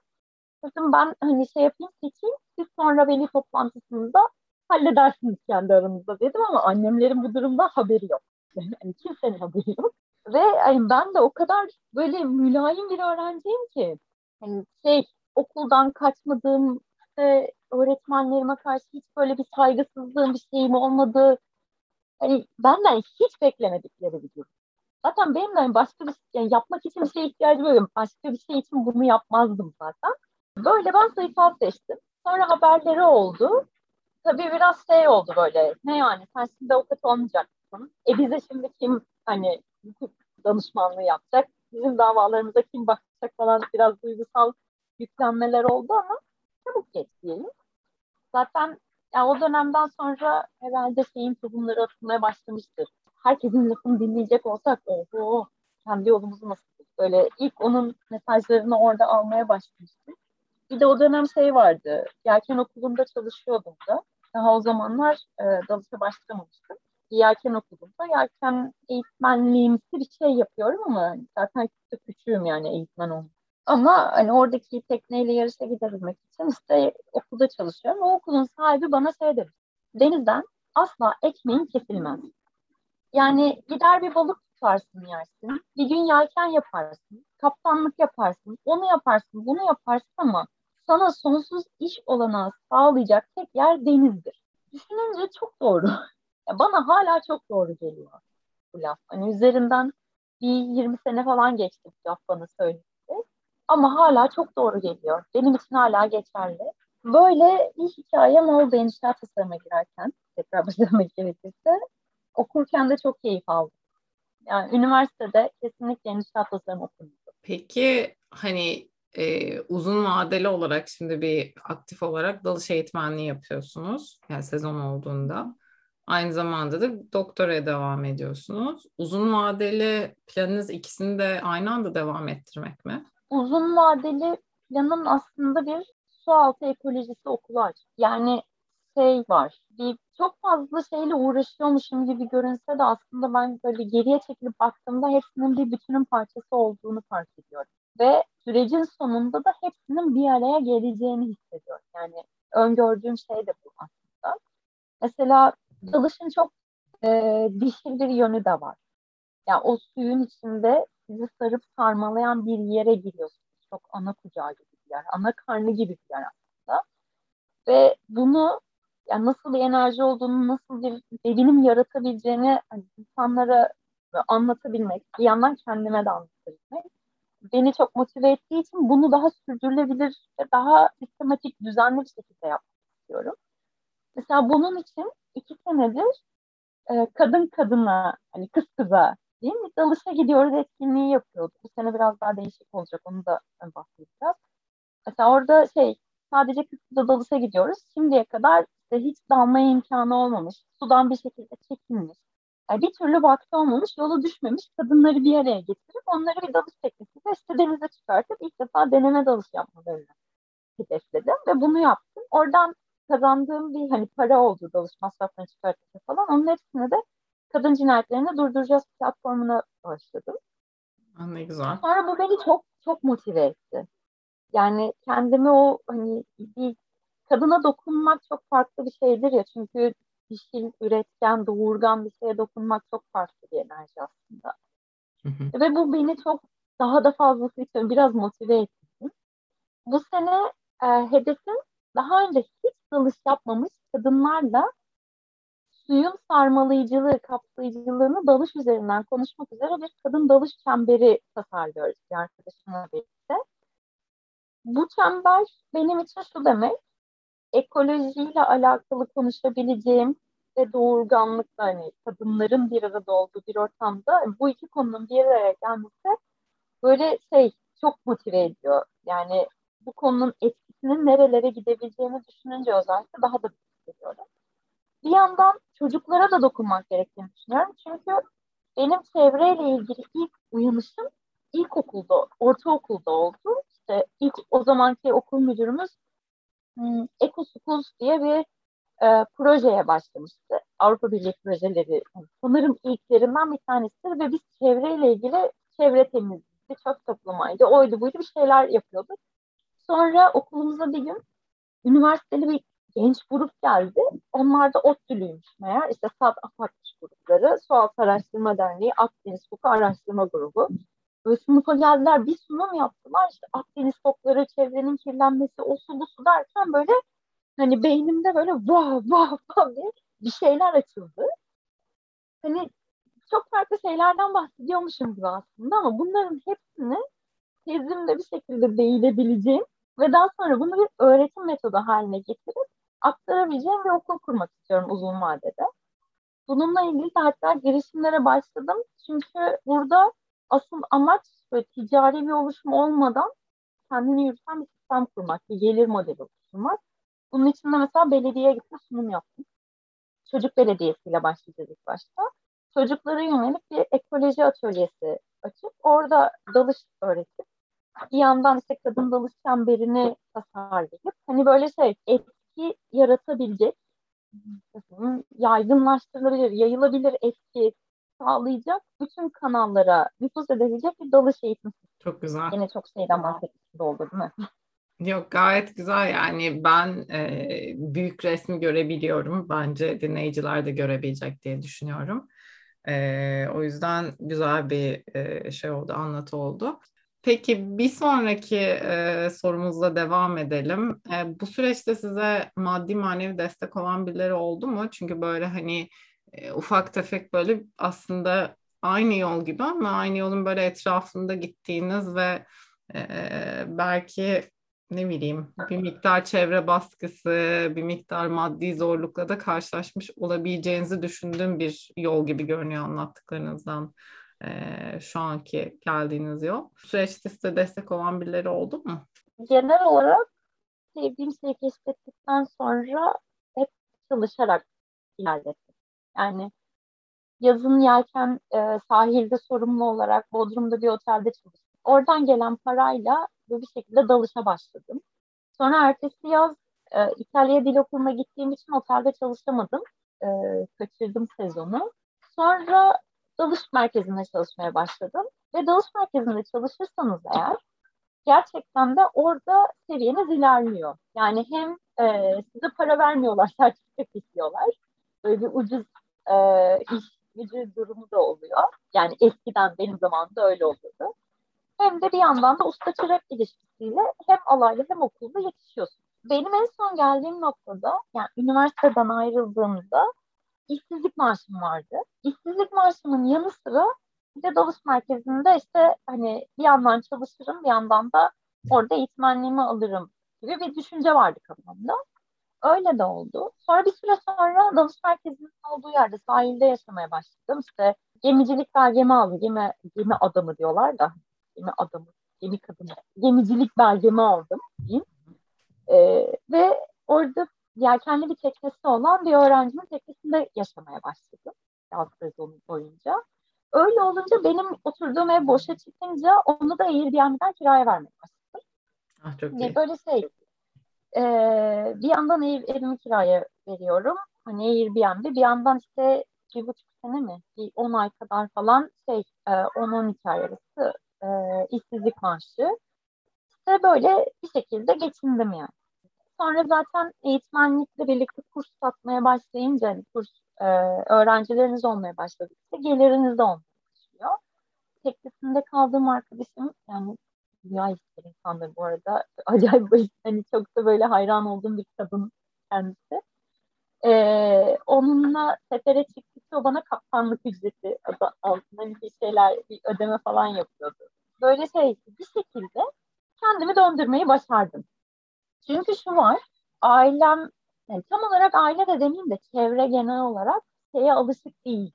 Dedim ben hani şey yapayım seçeyim. Siz sonra veli toplantısında halledersiniz kendi aranızda dedim ama annemlerin bu durumda haberi yok. Yani kimsenin haberi yok. Ve yani ben de o kadar böyle mülayim bir öğrenciyim ki hani şey okuldan kaçmadığım, işte öğretmenlerime karşı hiç böyle bir saygısızlığım, bir şeyim olmadı. Hani benden hiç beklemedikleri bir durum. Zaten benim de hani başka bir yani yapmak için bir şeye ihtiyacım yok. Başka bir şey için bunu yapmazdım zaten. Böyle ben sayısal seçtim. Sonra haberleri oldu. Tabii biraz şey oldu böyle. Ne yani sen şimdi avukat olmayacaksın. E bize şimdi kim hani hukuk danışmanlığı yapacak? Bizim davalarımıza kim bakacak falan biraz duygusal yüklenmeler oldu ama çabuk geçti Zaten yani o dönemden sonra herhalde şeyin tohumları atılmaya başlamıştır. Herkesin lafını dinleyecek olsak oho kendi yolumuzu nasıl böyle ilk onun mesajlarını orada almaya başlamıştık. Bir de o dönem şey vardı. Yelken okulunda çalışıyordum da. Daha o zamanlar e, dalışa başlamamıştım. Yelken okulunda yelken eğitmenliğimsi bir şey yapıyorum ama zaten çok küçüğüm yani eğitmen olmak. Ama hani oradaki tekneyle yarışa gidebilmek için işte okulda çalışıyorum. O okulun sahibi bana şey dedi. Denizden asla ekmeğin kesilmez. Yani gider bir balık tutarsın yersin. Bir gün yelken yaparsın. Kaptanlık yaparsın. Onu yaparsın. Bunu yaparsın ama sana sonsuz iş olanağı sağlayacak tek yer denizdir. Düşününce çok doğru. Bana hala çok doğru geliyor bu laf. Hani üzerinden bir 20 sene falan geçti bu laf bana söyledi. Ama hala çok doğru geliyor. Benim için hala geçerli. Böyle bir hikayem oldu inşaat tasarıma girerken. Tekrar başlamak gerekirse. Okurken de çok keyif aldım. Yani üniversitede kesinlikle inşaat tasarımı okudum. Peki hani e, uzun vadeli olarak şimdi bir aktif olarak dalış eğitmenliği yapıyorsunuz. Yani sezon olduğunda. Aynı zamanda da doktoraya devam ediyorsunuz. Uzun vadeli planınız ikisini de aynı anda devam ettirmek mi? Uzun vadeli planım aslında bir su altı ekolojisi okulu aç. Yani şey var. Bir çok fazla şeyle uğraşıyormuşum gibi görünse de aslında ben böyle geriye çekilip baktığımda hepsinin bir bütünün parçası olduğunu fark ediyorum. Ve sürecin sonunda da hepsinin bir araya geleceğini hissediyorum. Yani öngördüğüm şey de bu aslında. Mesela dalışın çok e, dişil bir yönü de var. Yani o suyun içinde sizi sarıp sarmalayan bir yere giriyorsunuz. Çok ana kucağı gibi bir yer, ana karnı gibi bir yer aslında. Ve bunu yani nasıl bir enerji olduğunu, nasıl bir devinim yaratabileceğini hani insanlara anlatabilmek, bir yandan kendime de anlatabilmek beni çok motive ettiği için bunu daha sürdürülebilir daha sistematik, düzenli bir şekilde yapmak istiyorum. Mesela bunun için iki senedir e, kadın kadına, hani kız kıza değil mi? Dalışa gidiyoruz etkinliği yapıyorduk. Bu sene biraz daha değişik olacak, onu da bahsedeceğiz. Mesela orada şey, sadece kız kıza dalışa gidiyoruz. Şimdiye kadar işte hiç dalmaya imkanı olmamış, sudan bir şekilde çekilmiş, bir türlü vakti olmamış, yolu düşmemiş kadınları bir araya getirip onları bir dalış tekniğiyle işte denize çıkartıp ilk defa deneme dalış yapmalarını hedefledim ve bunu yaptım. Oradan kazandığım bir hani para oldu dalış masraflarını çıkartırken falan. Onun hepsini de kadın cinayetlerini durduracağız platformuna başladım. Ne güzel. Sonra bu beni çok çok motive etti. Yani kendimi o hani bir kadına dokunmak çok farklı bir şeydir ya çünkü dişil, üretken, doğurgan bir şeye dokunmak çok farklı bir enerji aslında. Hı hı. Ve bu beni çok daha da fazlası için biraz motive etti. Bu sene e, hedefim daha önce hiç dalış yapmamış kadınlarla suyun sarmalayıcılığı, kapsayıcılığını dalış üzerinden konuşmak üzere bir kadın dalış çemberi tasarlıyoruz bir arkadaşımla birlikte. Bu çember benim için şu demek, ekolojiyle alakalı konuşabileceğim ve doğurganlıkla hani kadınların bir arada olduğu bir ortamda bu iki konunun bir araya gelmesi böyle şey çok motive ediyor. Yani bu konunun etkisinin nerelere gidebileceğini düşününce özellikle daha da hissediyorum. Bir yandan çocuklara da dokunmak gerektiğini düşünüyorum. Çünkü benim çevreyle ilgili ilk uyanışım ilkokulda, ortaokulda oldu. İşte ilk o zamanki okul müdürümüz hmm, Eco Schools diye bir e, projeye başlamıştı. Avrupa Birliği projeleri sanırım ilklerinden bir tanesidir ve biz çevreyle ilgili çevre temizliği, çöp toplamaydı, oydu buydu bir şeyler yapıyorduk. Sonra okulumuza bir gün üniversiteli bir genç grup geldi. Onlar da ODTÜ'lüymüş meğer. İşte SAD AFAD grupları, Sualtı Araştırma Derneği, Akdeniz Hukuku Araştırma Grubu. Böyle sınıfa geldiler bir sunum yaptılar. İşte Akdeniz topları, çevrenin kirlenmesi, o su bu su derken böyle hani beynimde böyle vah vah vah diye bir şeyler açıldı. Hani çok farklı şeylerden bahsediyormuşum gibi aslında ama bunların hepsini tezimde bir şekilde değinebileceğim ve daha sonra bunu bir öğretim metodu haline getirip aktarabileceğim bir okul kurmak istiyorum uzun vadede. Bununla ilgili de hatta girişimlere başladım. Çünkü burada asıl amaç böyle ticari bir oluşum olmadan kendini yürüten bir sistem kurmak, bir gelir modeli oluşturmak. Bunun için de mesela belediyeye gitme sunum yaptım. Çocuk belediyesiyle başlayacağız ilk başta. Çocuklara yönelik bir ekoloji atölyesi açıp orada dalış öğretip bir yandan işte kadın dalış çemberini tasarlayıp hani böyle şey etki yaratabilecek yaygınlaştırılabilir, yayılabilir etki sağlayacak bütün kanallara nüfuz edebilecek bir dalış eğitimi. Çok güzel. Yine çok şeyden bahsetmiş oldu değil mi? Yok gayet güzel yani ben e, büyük resmi görebiliyorum. Bence dinleyiciler de görebilecek diye düşünüyorum. E, o yüzden güzel bir e, şey oldu, anlatı oldu. Peki bir sonraki e, sorumuzla devam edelim. E, bu süreçte size maddi manevi destek olan birileri oldu mu? Çünkü böyle hani e, ufak tefek böyle aslında aynı yol gibi ama aynı yolun böyle etrafında gittiğiniz ve e, belki ne bileyim bir miktar çevre baskısı, bir miktar maddi zorlukla da karşılaşmış olabileceğinizi düşündüğüm bir yol gibi görünüyor anlattıklarınızdan e, şu anki geldiğiniz yol. Süreçte size destek olan birileri oldu mu? Genel olarak sevdiğim şeyi keşfettikten sonra hep çalışarak ilerlettim. Yani yazın yelken e, sahilde sorumlu olarak Bodrum'da bir otelde çalıştım. Oradan gelen parayla bir şekilde dalışa başladım. Sonra ertesi yaz e, İtalya Dil Okulu'na gittiğim için otelde çalışamadım. E, kaçırdım sezonu. Sonra dalış merkezinde çalışmaya başladım. Ve dalış merkezinde çalışırsanız eğer gerçekten de orada seviyeniz ilerliyor. Yani hem e, size para vermiyorlar, sertifika kesiyorlar. Böyle bir ucuz e, iş gücü durumu da oluyor. Yani eskiden benim zamanımda öyle oluyordu. Hem de bir yandan da usta çırak ilişkisiyle hem alaylı hem okulda yetişiyorsun. Benim en son geldiğim noktada yani üniversiteden ayrıldığımda işsizlik maaşım vardı. İşsizlik maaşımın yanı sıra bir de dalış merkezinde işte hani bir yandan çalışırım bir yandan da orada eğitmenliğimi alırım gibi bir düşünce vardı kafamda. Öyle de oldu. Sonra bir süre sonra dalış merkezinin olduğu yerde sahilde yaşamaya başladım. İşte gemicilik belgemi aldım. Gemi, gemi adamı diyorlar da. Gemi adamı, gemi kadını. Gemicilik belgemi aldım diyeyim. Ee, ve orada yelkenli bir teknesi olan bir öğrencinin teknesinde yaşamaya başladım. Yaz sezonu boyunca. Öyle olunca benim oturduğum ev boşa çıkınca onu da Airbnb'den kiraya vermeye başladım. Ah, çok iyi. Böyle şey e, bir yandan ev, evimi kiraya veriyorum. Hani Airbnb bir yandan işte bir buçuk sene mi? Bir on ay kadar falan şey e, 10-12 ay arası e, işsizlik maaşı. İşte böyle bir şekilde geçindim yani. Sonra zaten eğitmenlikle birlikte kurs satmaya başlayınca hani kurs e, öğrencileriniz olmaya başladıkça geliriniz de olmaya başlıyor. Teknesinde kaldığım arkadaşım yani dünya ister insandır bu arada. Acayip basit. Hani çok da böyle hayran olduğum bir kadın kendisi. Ee, onunla sefere çıktıkça o bana kaptanlık ücreti altında bir şeyler, bir ödeme falan yapıyordu. Böyle şey bir şekilde kendimi döndürmeyi başardım. Çünkü şu var, ailem, yani tam olarak aile de demeyeyim de çevre genel olarak şeye alışık değil.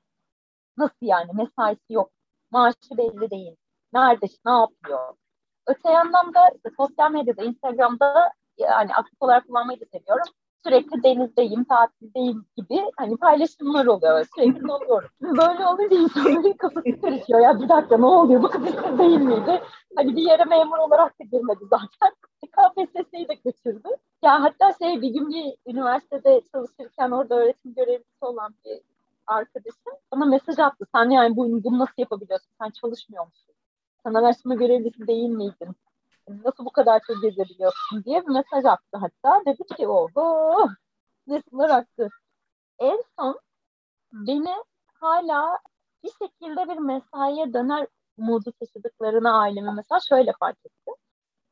Nasıl yani? Mesaisi yok. Maaşı belli değil. Nerede, ne yapıyor? Öte yandan da işte sosyal medyada, Instagram'da yani aktif olarak kullanmayı da seviyorum. Sürekli denizdeyim, tatildeyim gibi hani paylaşımlar oluyor. Sürekli oluyorum. Böyle olunca insanların kafası karışıyor. Ya bir dakika ne oluyor? Bu kız değil miydi? Hani bir yere memur olarak da girmedi zaten. KPSS'yi de kaçırdı. Ya hatta şey bir gün bir üniversitede çalışırken orada öğretim görevlisi olan bir arkadaşım bana mesaj attı. Sen yani bunu, bunu nasıl yapabiliyorsun? Sen çalışmıyor musun? Sen araştırma görevlisi değil miydin? Nasıl bu kadar çok gezebiliyorsun diye bir mesaj attı hatta. Dedi ki oho ne sular aktı. En son beni hala bir şekilde bir mesaiye döner umudu taşıdıklarını aileme mesela şöyle fark ettim.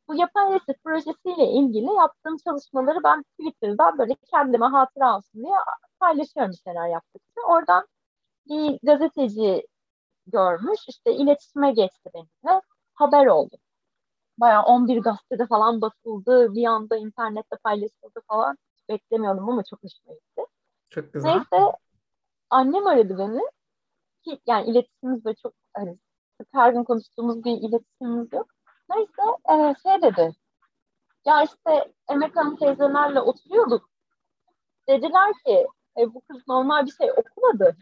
Bu yapay resit projesiyle ilgili yaptığım çalışmaları ben Twitter'da böyle kendime hatıra olsun diye paylaşıyorum şeyler yaptıkça. Oradan bir gazeteci görmüş, işte iletişime geçti benimle, haber oldu. Bayağı 11 gazetede falan basıldı, bir anda internette paylaşıldı falan. Beklemiyordum ama çok hoşuma gitti. Çok güzel. Neyse annem aradı beni. Ki, yani iletişimimiz böyle çok hani, her gün konuştuğumuz bir iletişimimiz yok. Neyse e, şey dedi. Ya işte Emek Hanım teyzelerle oturuyorduk. Dediler ki e, bu kız normal bir şey okumadı.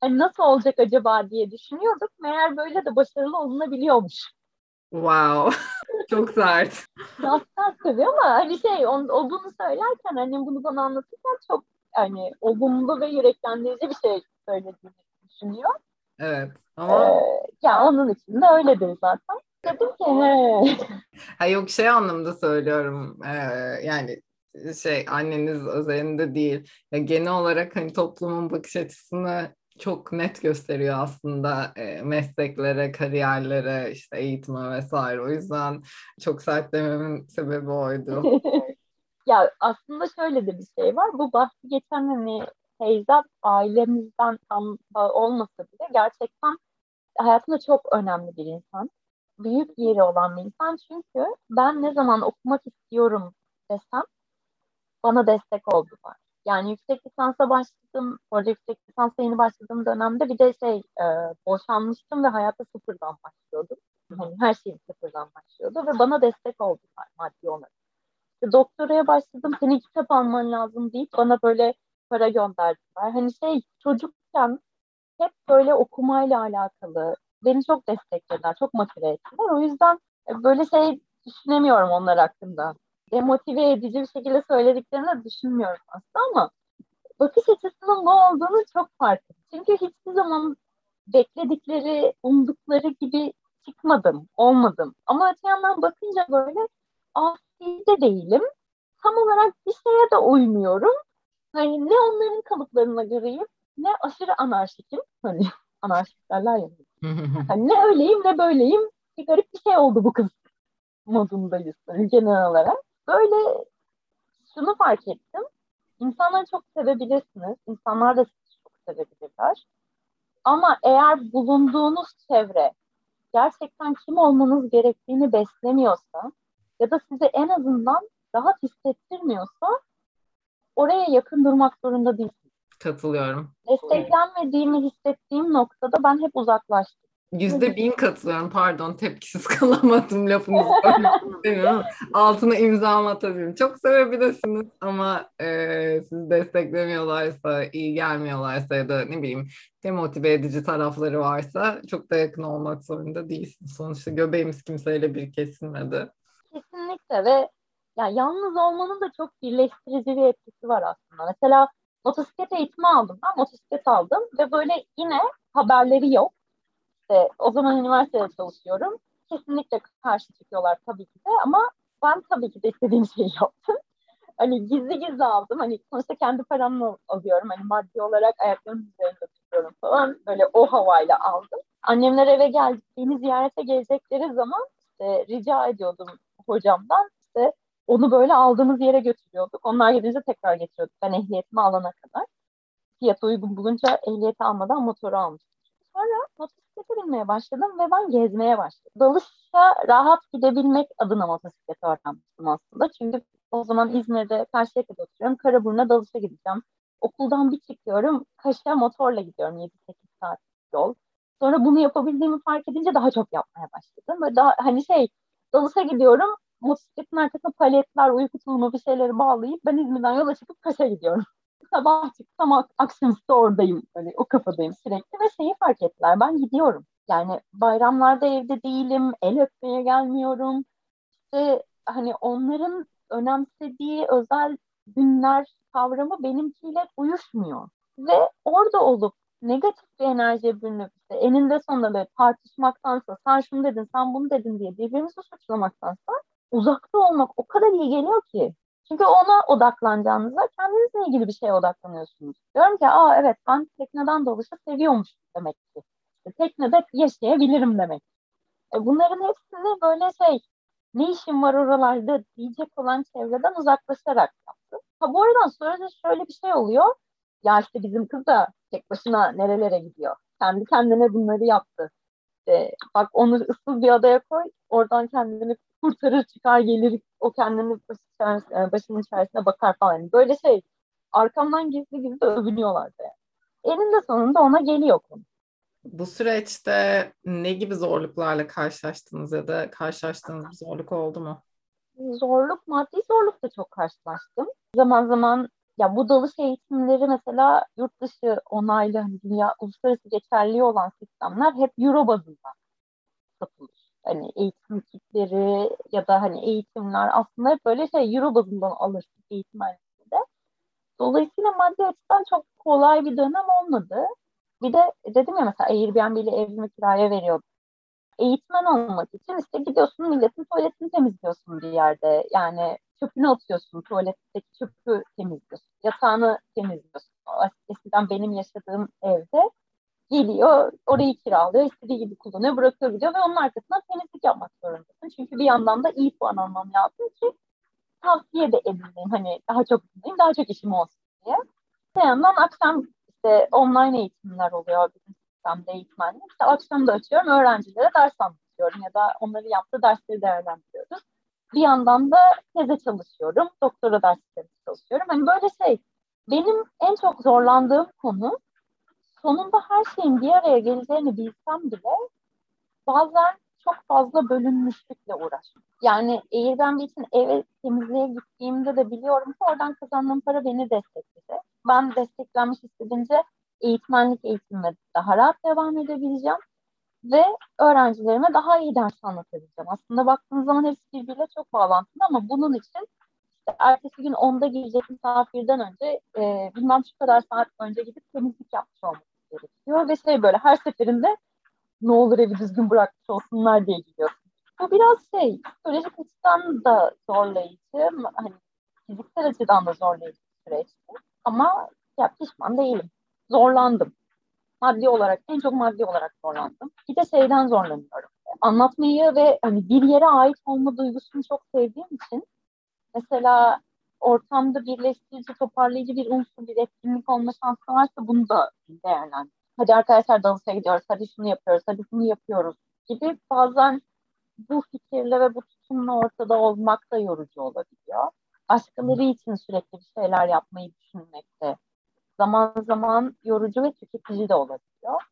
Hani nasıl olacak acaba diye düşünüyorduk. Meğer böyle de başarılı olunabiliyormuş. Wow. Çok sert. Biraz sert tabii ama hani şey o, o bunu söylerken annem bunu bana anlatırken çok hani olumlu ve yüreklendirici bir şey söylediğini düşünüyor. Evet. Ama ee, ya onun için de öyledir zaten. Dedim ki he. Ha yok şey anlamda söylüyorum. Ee, yani şey anneniz özelinde değil. Ya genel olarak hani toplumun bakış açısını çok net gösteriyor aslında e, mesleklere, kariyerlere, işte eğitime vesaire. O yüzden çok sert dememin sebebi oydu. ya aslında şöyle de bir şey var. Bu bahsi geçen hani teyzem ailemizden tam olmasa bile gerçekten hayatımda çok önemli bir insan. Büyük yeri olan bir insan çünkü ben ne zaman okumak istiyorum desem bana destek oldular. Yani yüksek lisansa başladım. Orada yüksek lisansa yeni başladığım dönemde bir de şey e, boşanmıştım ve hayata sıfırdan başlıyordum. Yani her şeyim sıfırdan başlıyordu ve bana destek oldular maddi olarak. Doktoraya başladım. Senin kitap alman lazım deyip bana böyle para gönderdiler. Hani şey çocukken hep böyle okumayla alakalı beni çok desteklediler, çok motive ettiler. O yüzden e, böyle şey düşünemiyorum onlar hakkında demotive edici bir şekilde söylediklerini düşünmüyorum aslında ama bakış açısının ne olduğunu çok farklı. Çünkü hiçbir zaman bekledikleri, umdukları gibi çıkmadım, olmadım. Ama öte yandan bakınca böyle asi de değilim. Tam olarak bir şeye de uymuyorum. Hani ne onların kalıplarına göreyim, ne aşırı anarşikim. Hani anarşik derler ya. hani ne öyleyim ne böyleyim. Bir garip bir şey oldu bu kız modundayız hani genel olarak. Böyle şunu fark ettim. İnsanları çok sevebilirsiniz. İnsanlar da sizi çok sevebilirler. Ama eğer bulunduğunuz çevre gerçekten kim olmanız gerektiğini beslemiyorsa ya da size en azından rahat hissettirmiyorsa oraya yakın durmak zorunda değilsiniz. Katılıyorum. Desteklenmediğimi hissettiğim noktada ben hep uzaklaştım. Yüzde bin katılıyorum. Pardon tepkisiz kalamadım lafınızı. Altına imzamı atabilirim. Çok sevebilirsiniz ama e, sizi desteklemiyorlarsa, iyi gelmiyorlarsa ya da ne bileyim demotive edici tarafları varsa çok da yakın olmak zorunda değilsiniz. Sonuçta göbeğimiz kimseyle bir kesilmedi. Kesinlikle ve yani yalnız olmanın da çok birleştirici bir etkisi var aslında. Mesela motosiklet eğitimi aldım ben, motosiklet aldım ve böyle yine haberleri yok işte o zaman üniversitede çalışıyorum. Kesinlikle karşı çıkıyorlar tabii ki de ama ben tabii ki de istediğim şeyi yaptım. Hani gizli gizli aldım. Hani sonuçta kendi paramla alıyorum. Hani maddi olarak ayaklarımın üzerinde tutuyorum falan. Böyle o havayla aldım. Annemler eve geldi, beni ziyarete gelecekleri zaman işte rica ediyordum hocamdan. İşte onu böyle aldığımız yere götürüyorduk. Onlar gidince tekrar getiriyorduk. Ben ehliyetimi alana kadar. Fiyatı uygun bulunca ehliyeti almadan motoru almıştım. Sonra motosiklete binmeye başladım ve ben gezmeye başladım. Dalışa rahat gidebilmek adına motosiklete öğrenmiştim aslında. Çünkü o zaman İzmir'de Karşıyaka'da oturuyorum. Karaburun'a dalışa gideceğim. Okuldan bir çıkıyorum. Kaş'a motorla gidiyorum 7-8 saat yol. Sonra bunu yapabildiğimi fark edince daha çok yapmaya başladım. Ve daha hani şey dalışa gidiyorum. Motosikletin arkasına paletler, uyku tulumu bir şeyleri bağlayıp ben İzmir'den yola çıkıp Kaş'a gidiyorum sabah çıksam akşamüstü oradayım. Böyle o kafadayım sürekli ve şeyi fark ettiler. Ben gidiyorum. Yani bayramlarda evde değilim, el öpmeye gelmiyorum. İşte hani onların önemsediği özel günler kavramı benimkiyle uyuşmuyor. Ve orada olup negatif bir enerjiye bürünüp işte eninde sonunda böyle tartışmaktansa sen şunu dedin sen bunu dedin diye birbirimizi suçlamaktansa uzakta olmak o kadar iyi geliyor ki. Çünkü ona odaklanacağınızda kendinizle ilgili bir şeye odaklanıyorsunuz. Diyorum ki aa evet ben tekneden dalışı seviyormuş demek ki. Teknede yaşayabilirim demek. E, bunların hepsini böyle şey ne işin var oralarda diyecek olan çevreden uzaklaşarak yaptım. Ha bu aradan sonra da şöyle bir şey oluyor. Ya işte bizim kız da tek başına nerelere gidiyor. Kendi kendine bunları yaptı. İşte bak onu ıssız bir adaya koy. Oradan kendini kurtarır çıkar gelir. O kendini e, başının içerisine bakar falan. Böyle şey arkamdan gizli gizli övünüyorlardı yani. Eninde sonunda ona geliyor konu. Bu süreçte ne gibi zorluklarla karşılaştınız ya da karşılaştığınız bir zorluk oldu mu? Zorluk, maddi zorluk da çok karşılaştım. Zaman zaman ya bu dalış eğitimleri mesela yurt dışı onaylı hani dünya uluslararası geçerli olan sistemler hep euro bazında satılır. Hani eğitim kitleri ya da hani eğitimler aslında hep böyle şey euro bazından alır eğitim halinde. Dolayısıyla maddi açıdan çok kolay bir dönem olmadı. Bir de dedim ya mesela Airbnb ile evimi kiraya veriyordum. Eğitmen olmak için işte gidiyorsun milletin tuvaletini temizliyorsun bir yerde. Yani çöpünü atıyorsun, tuvaletteki çöpü temizliyorsun, yatağını temizliyorsun. Eskiden benim yaşadığım evde geliyor, orayı kiralıyor, istediği gibi kullanıyor, bırakıyor gidiyor ve onun arkasından temizlik yapmak zorundasın. Çünkü bir yandan da iyi puan almam lazım ki tavsiye de edileyim. Hani daha çok dinleyeyim, daha çok işim olsun diye. Bir yandan akşam işte online eğitimler oluyor bizim sistemde eğitmenlik. İşte akşam da açıyorum, öğrencilere ders anlatıyorum ya da onları yaptığı dersleri değerlendiriyoruz. Bir yandan da teze çalışıyorum, doktora dersleri çalışıyorum. Hani böyle şey, benim en çok zorlandığım konu sonunda her şeyin bir araya geleceğini bilsem bile bazen çok fazla bölünmüşlükle uğraşmak. Yani Airbnb için eve temizliğe gittiğimde de biliyorum ki oradan kazandığım para beni destekledi. Ben desteklenmiş hissedince eğitmenlik eğitimime daha rahat devam edebileceğim ve öğrencilerime daha iyi ders anlatabileceğim. Aslında baktığınız zaman hepsi birbiriyle çok bağlantılı ama bunun için işte ertesi gün onda gelecek misafirden önce e, bilmem şu kadar saat önce gidip temizlik yapmış olmak gerekiyor ve şey böyle her seferinde ne olur evi düzgün bırakmış olsunlar diye gidiyorsun. Bu biraz şey psikolojik açıdan da zorlayıcı, hani fiziksel açıdan da zorlayıcı bir süreçti. Ama ya pişman değilim. Zorlandım. Maddi olarak, en çok maddi olarak zorlandım. Bir de şeyden zorlanıyorum. Anlatmayı ve hani bir yere ait olma duygusunu çok sevdiğim için mesela ortamda birleştirici, toparlayıcı bir unsur, bir etkinlik olma şansı varsa bunu da değerlendir. Hadi arkadaşlar dansa gidiyoruz, hadi şunu yapıyoruz, hadi bunu yapıyoruz gibi bazen bu fikirle ve bu tutumla ortada olmak da yorucu olabiliyor. Başkaları için sürekli bir şeyler yapmayı düşünmekte zaman zaman yorucu ve tüketici de olabiliyor.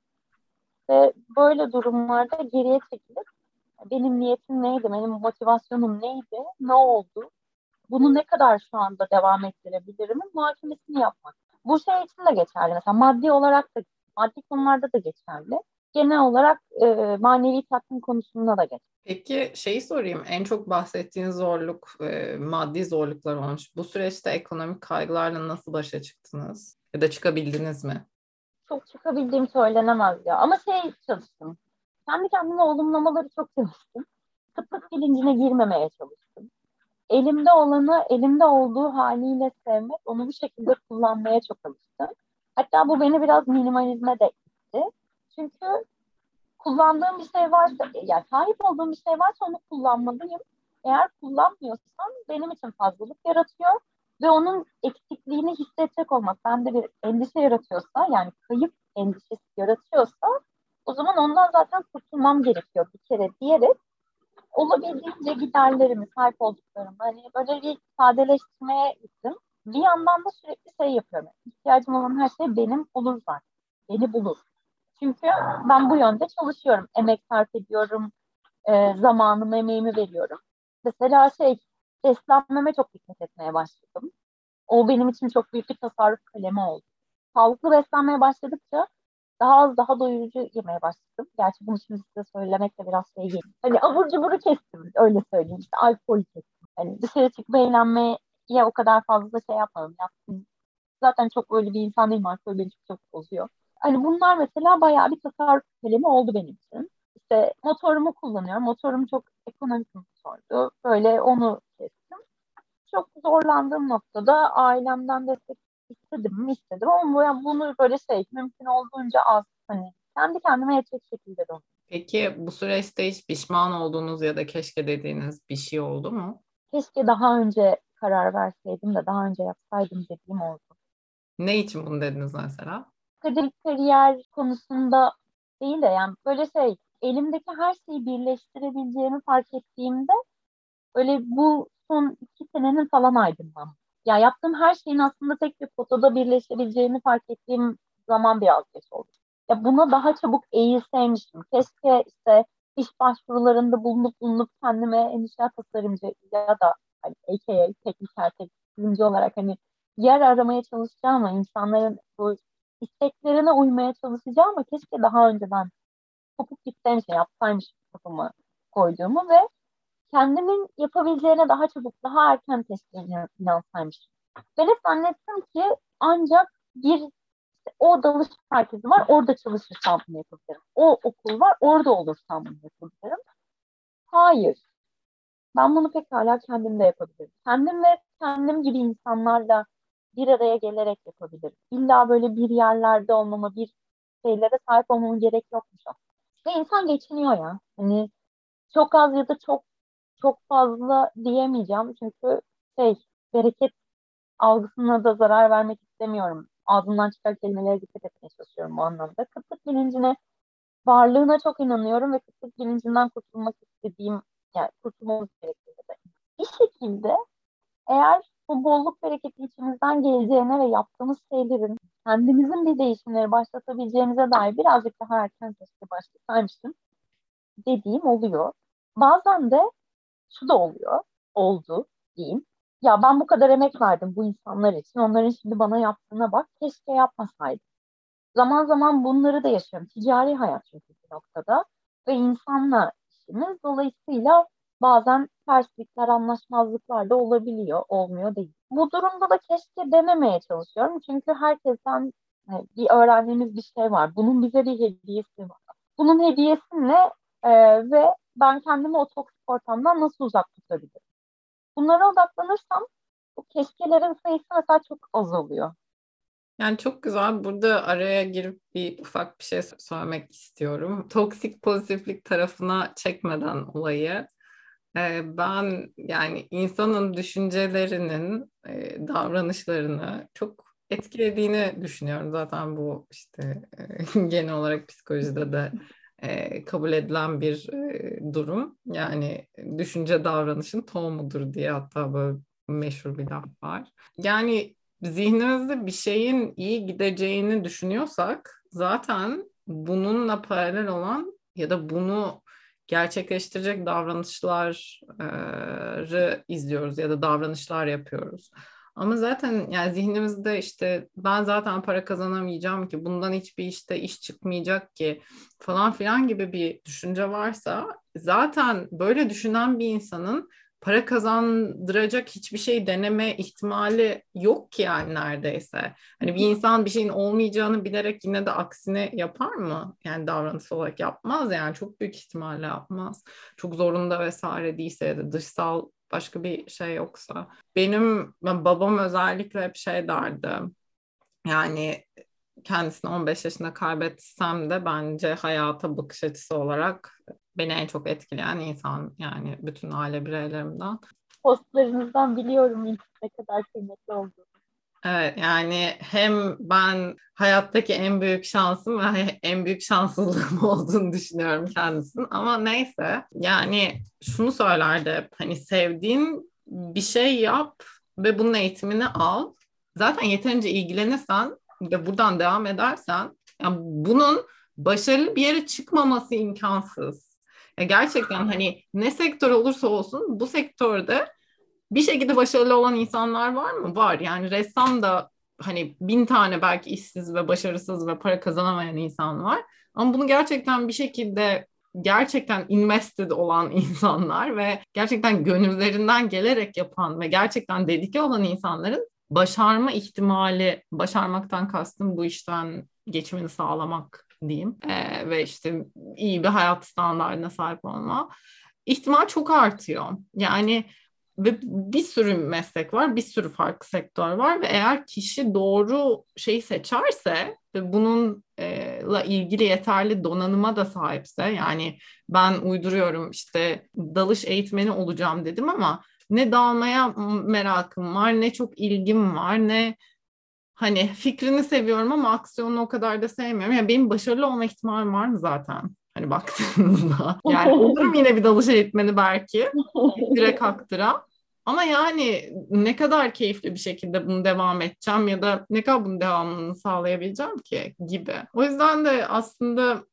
Ve böyle durumlarda geriye çekilip benim niyetim neydi, benim motivasyonum neydi, ne oldu, bunu ne kadar şu anda devam ettirebilirim muhakemesini yapmak. Bu şey için de geçerli. Mesela maddi olarak da, maddi konularda da geçerli. Genel olarak e, manevi tatmin konusunda da geçerli. Peki şeyi sorayım. En çok bahsettiğiniz zorluk e, maddi zorluklar olmuş. Bu süreçte ekonomik kaygılarla nasıl başa çıktınız? Ya da çıkabildiniz mi? Çok çıkabildiğim söylenemez ya. Ama şey çalıştım. Kendi kendime olumlamaları çok çalıştım. Kıtlık bilincine girmemeye çalıştım. Elimde olanı elimde olduğu haliyle sevmek, onu bu şekilde kullanmaya çok alıştım. Hatta bu beni biraz minimalizme de itti. Çünkü kullandığım bir şey varsa, yani sahip olduğum bir şey varsa onu kullanmalıyım. Eğer kullanmıyorsam benim için fazlalık yaratıyor ve onun eksikliğini hissedecek olmak bende bir endişe yaratıyorsa yani kayıp endişesi yaratıyorsa o zaman ondan zaten kurtulmam gerekiyor bir kere diyerek olabildiğince giderlerimi, sahip olduklarımı hani böyle bir sadeleştirmeye gittim. Bir yandan da sürekli şey yapıyorum. İhtiyacım olan her şey benim olur zaten. Beni bulur. Çünkü ben bu yönde çalışıyorum. Emek sarf ediyorum. E, zamanımı, emeğimi veriyorum. Mesela şey, beslenmeme çok dikkat etmeye başladım. O benim için çok büyük bir tasarruf kalemi oldu. Sağlıklı beslenmeye başladıkça daha az daha doyurucu yemeye başladım. Gerçi bunu şimdi size söylemek de biraz şey geliyor. Hani abur cuburu kestim öyle söyleyeyim. İşte alkol kestim. Hani dışarı çıkıp eğlenmeye o kadar fazla şey yapmadım. Yaptım. Zaten çok öyle bir insan değilim. Alkol beni çok, çok bozuyor. Hani bunlar mesela bayağı bir tasarruf kalemi oldu benim için. İşte motorumu kullanıyorum. Motorum çok ekonomik motordu. Böyle onu kestim. Çok zorlandığım noktada ailemden destek istedim mi istedim ama bunu böyle şey mümkün olduğunca az hani Kendi kendime yetecek şekilde döndüm. Peki bu süreçte hiç pişman olduğunuz ya da keşke dediğiniz bir şey oldu mu? Keşke daha önce karar verseydim de daha önce yapsaydım dediğim oldu. Ne için bunu dediniz mesela? Akademik kariyer konusunda değil de yani böyle şey elimdeki her şeyi birleştirebileceğimi fark ettiğimde öyle bu son iki senenin falan aydınlanması. Ya yaptığım her şeyin aslında tek bir fotoda birleşebileceğini fark ettiğim zaman biraz geç oldu. Ya buna daha çabuk eğilseymişim. Keşke işte iş başvurularında bulunup bulunup kendime endişe tasarımcı ya da hani AKA tekniker tekniker olarak hani yer aramaya çalışacağım ama insanların bu isteklerine uymaya çalışacağım ama keşke daha önceden kopuk gitseymiş, yapsaymış kafama koyduğumu ve kendimin yapabileceğine daha çabuk, daha erken testlerine inansaymışım. Ben hep zannettim ki ancak bir o dalış merkezi var, orada çalışırsam bunu yapabilirim. O okul var, orada olursam bunu yapabilirim. Hayır. Ben bunu pekala kendim de yapabilirim. Kendim ve kendim gibi insanlarla bir araya gelerek yapabilirim. İlla böyle bir yerlerde olmama, bir şeylere sahip olmama gerek yokmuş Ve insan geçiniyor ya. Hani çok az ya da çok çok fazla diyemeyeceğim. Çünkü şey bereket algısına da zarar vermek istemiyorum. Ağzımdan çıkan kelimelere dikkat etmeye çalışıyorum bu anlamda. Kıtlık bilincine, varlığına çok inanıyorum ve kıtlık bilincinden kurtulmak istediğim, yani kurtulmamız gerekiyor. Bir şekilde eğer bu bolluk bereketi içimizden geleceğine ve yaptığımız şeylerin kendimizin bir değişimleri başlatabileceğimize dair birazcık daha erken keşke başlasaymıştım dediğim oluyor. Bazen de şu da oluyor, oldu diyeyim. Ya ben bu kadar emek verdim bu insanlar için. Onların şimdi bana yaptığına bak. Keşke yapmasaydım. Zaman zaman bunları da yaşıyorum. Ticari hayat çünkü bir noktada. Ve insanla işimiz. Dolayısıyla bazen terslikler, anlaşmazlıklar da olabiliyor, olmuyor değil. Bu durumda da keşke dememeye çalışıyorum. Çünkü herkesten hani, bir öğrendiğimiz bir şey var. Bunun bize bir hediyesi var. Bunun hediyesi ne? Ee, ve ben kendimi o toksik ortamdan nasıl uzak tutabilirim? Bunlara odaklanırsam bu keşkelerin sayısı mesela çok azalıyor. Yani çok güzel. Burada araya girip bir ufak bir şey söylemek istiyorum. Toksik pozitiflik tarafına çekmeden olayı ben yani insanın düşüncelerinin, davranışlarını çok etkilediğini düşünüyorum. Zaten bu işte genel olarak psikolojide de kabul edilen bir durum. Yani düşünce davranışın tohumudur diye hatta böyle meşhur bir laf var. Yani zihnimizde bir şeyin iyi gideceğini düşünüyorsak zaten bununla paralel olan ya da bunu gerçekleştirecek davranışları izliyoruz ya da davranışlar yapıyoruz. Ama zaten yani zihnimizde işte ben zaten para kazanamayacağım ki bundan hiçbir işte iş çıkmayacak ki falan filan gibi bir düşünce varsa zaten böyle düşünen bir insanın para kazandıracak hiçbir şey deneme ihtimali yok ki yani neredeyse. Hani bir insan bir şeyin olmayacağını bilerek yine de aksine yapar mı? Yani davranış olarak yapmaz yani çok büyük ihtimalle yapmaz. Çok zorunda vesaire değilse ya da dışsal başka bir şey yoksa. Benim babam özellikle hep şey derdi. Yani kendisini 15 yaşında kaybetsem de bence hayata bakış açısı olarak beni en çok etkileyen insan yani bütün aile bireylerimden. Postlarınızdan biliyorum ne kadar kıymetli olduğunu. Evet yani hem ben hayattaki en büyük şansım ve en büyük şanssızlığım olduğunu düşünüyorum kendisinin ama neyse yani şunu söylerdi hani sevdiğin bir şey yap ve bunun eğitimini al zaten yeterince ilgilenirsen ve buradan devam edersen yani bunun başarılı bir yere çıkmaması imkansız. Ya gerçekten hani ne sektör olursa olsun bu sektörde bir şekilde başarılı olan insanlar var mı? Var. Yani ressam da hani bin tane belki işsiz ve başarısız ve para kazanamayan insan var. Ama bunu gerçekten bir şekilde gerçekten invested olan insanlar ve gerçekten gönüllerinden gelerek yapan ve gerçekten dedike olan insanların başarma ihtimali, başarmaktan kastım bu işten geçimini sağlamak diyeyim e, ve işte iyi bir hayat standartına sahip olma ihtimal çok artıyor. Yani ve bir sürü meslek var, bir sürü farklı sektör var ve eğer kişi doğru şeyi seçerse ve bunun e, la ilgili yeterli donanıma da sahipse yani ben uyduruyorum işte dalış eğitmeni olacağım dedim ama ne dalmaya merakım var ne çok ilgim var ne hani fikrini seviyorum ama aksiyonu o kadar da sevmiyorum. Yani benim başarılı olma ihtimalim var mı zaten? Hani baktığınızda. Yani olurum yine bir dalış eğitmeni belki. Direkt aktıra. Ama yani ne kadar keyifli bir şekilde bunu devam edeceğim ya da ne kadar bunun devamını sağlayabileceğim ki gibi. O yüzden de aslında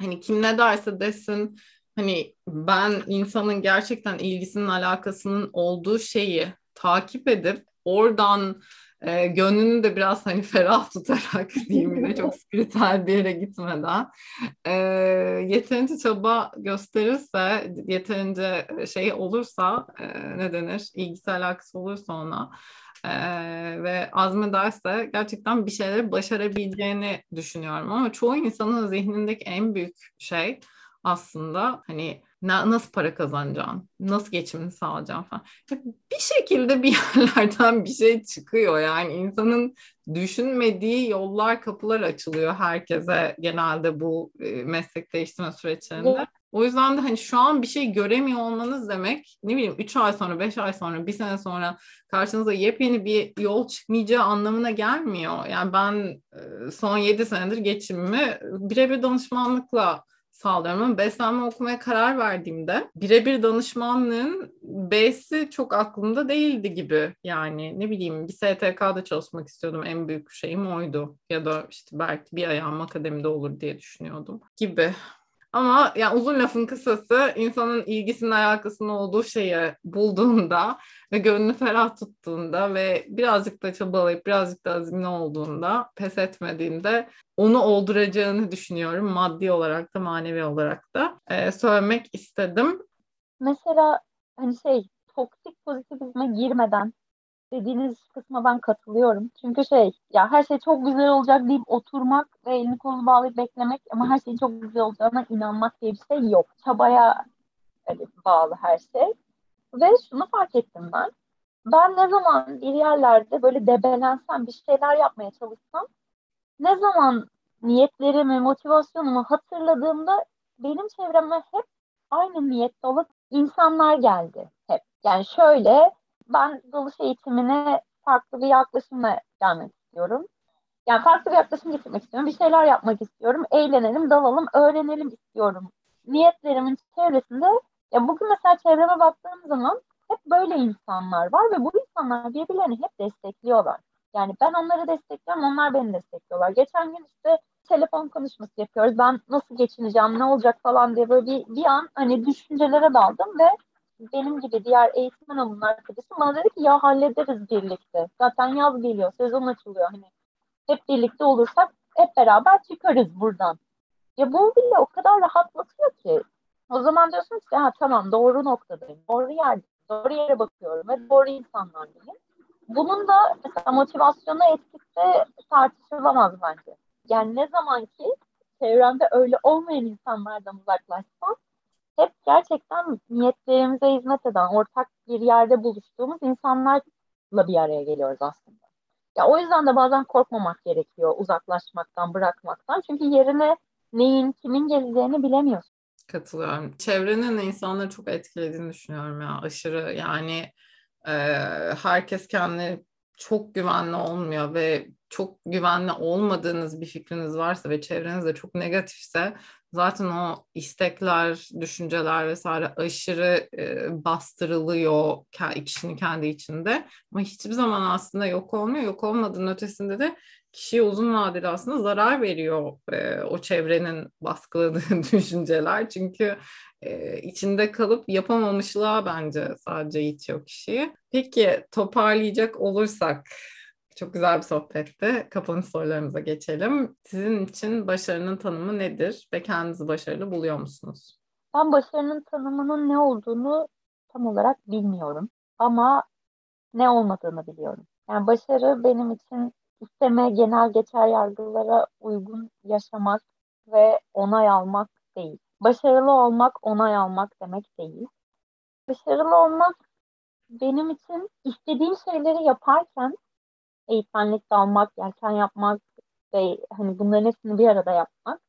hani kim ne derse desin hani ben insanın gerçekten ilgisinin alakasının olduğu şeyi takip edip oradan e, gönlünü de biraz hani ferah tutarak diyeyim yine çok spiritüel bir yere gitmeden. E, yeterince çaba gösterirse yeterince şey olursa e, ne denir ilgisi alakası olursa ona e, ve azmederse gerçekten bir şeyleri başarabileceğini düşünüyorum ama çoğu insanın zihnindeki en büyük şey aslında hani na, nasıl para kazanacaksın, nasıl geçimini sağlayacaksın falan. Bir şekilde bir yerlerden bir şey çıkıyor yani insanın düşünmediği yollar, kapılar açılıyor herkese genelde bu e, meslek değiştirme süreçlerinde. O yüzden de hani şu an bir şey göremiyor olmanız demek ne bileyim 3 ay sonra, 5 ay sonra, 1 sene sonra karşınıza yepyeni bir yol çıkmayacağı anlamına gelmiyor. Yani ben e, son 7 senedir geçimimi birebir danışmanlıkla sağlıyorum ama beslenme okumaya karar verdiğimde birebir danışmanlığın B'si çok aklımda değildi gibi. Yani ne bileyim bir STK'da çalışmak istiyordum. En büyük şeyim oydu. Ya da işte belki bir ayağım akademide olur diye düşünüyordum gibi. Ama yani uzun lafın kısası insanın ilgisinin alakasının olduğu şeyi bulduğunda ve gönlünü ferah tuttuğunda ve birazcık da çabalayıp birazcık da azimli olduğunda pes etmediğinde onu olduracağını düşünüyorum maddi olarak da manevi olarak da ee, söylemek istedim. Mesela hani şey toksik pozitivizme girmeden dediğiniz kısma ben katılıyorum. Çünkü şey ya her şey çok güzel olacak deyip oturmak ve elini kolunu bağlayıp beklemek ama her şeyin çok güzel olacağına inanmak diye bir şey yok. Çabaya hani, bağlı her şey. Ve şunu fark ettim ben. Ben ne zaman bir yerlerde böyle debelensem, bir şeyler yapmaya çalışsam ne zaman niyetlerimi, motivasyonumu hatırladığımda benim çevreme hep aynı niyette olup insanlar geldi hep. Yani şöyle ben dalış eğitimine farklı bir yaklaşımla gelmek istiyorum. Yani farklı bir yaklaşım getirmek istiyorum. Bir şeyler yapmak istiyorum. Eğlenelim, dalalım, öğrenelim istiyorum. Niyetlerimin çevresinde ya bugün mesela çevreme baktığım zaman hep böyle insanlar var ve bu insanlar birbirlerini hep destekliyorlar. Yani ben onları destekliyorum, onlar beni destekliyorlar. Geçen gün işte telefon konuşması yapıyoruz. Ben nasıl geçineceğim, ne olacak falan diye böyle bir, bir an hani düşüncelere daldım ve benim gibi diğer eğitmen alın arkadaşım bana dedi ki ya hallederiz birlikte. Zaten yaz geliyor, sezon açılıyor. Hani hep birlikte olursak hep beraber çıkarız buradan. Ya bu bile o kadar rahatlatıyor ki. O zaman diyorsun ki ha tamam doğru noktadayım, doğru yerde, doğru yere bakıyorum ve doğru insanlardayım. Bunun da mesela motivasyona etkisi tartışılamaz bence. Yani ne zaman ki çevremde öyle olmayan insanlardan uzaklaşsam hep gerçekten niyetlerimize hizmet eden, ortak bir yerde buluştuğumuz insanlarla bir araya geliyoruz aslında. Ya o yüzden de bazen korkmamak gerekiyor uzaklaşmaktan, bırakmaktan. Çünkü yerine neyin, kimin geleceğini bilemiyorsun. Katılıyorum. Çevrenin insanları çok etkilediğini düşünüyorum ya aşırı. Yani e, herkes kendini çok güvenli olmuyor ve çok güvenli olmadığınız bir fikriniz varsa ve çevreniz de çok negatifse zaten o istekler, düşünceler vesaire aşırı e, bastırılıyor kişinin kendi içinde. Ama hiçbir zaman aslında yok olmuyor. Yok olmadığının ötesinde de kişiye uzun vadede aslında zarar veriyor e, o çevrenin baskıladığı düşünceler. Çünkü e, içinde kalıp yapamamışlığa bence sadece itiyor kişiyi. Peki toparlayacak olursak çok güzel bir sohbetti. Kapanış sorularımıza geçelim. Sizin için başarının tanımı nedir ve kendinizi başarılı buluyor musunuz? Ben başarının tanımının ne olduğunu tam olarak bilmiyorum. Ama ne olmadığını biliyorum. Yani başarı benim için sisteme, genel geçer yargılara uygun yaşamak ve onay almak değil. Başarılı olmak, onay almak demek değil. Başarılı olmak benim için istediğim şeyleri yaparken eğitmenlik dalmak, yelken yapmak, ve hani bunların hepsini bir arada yapmak.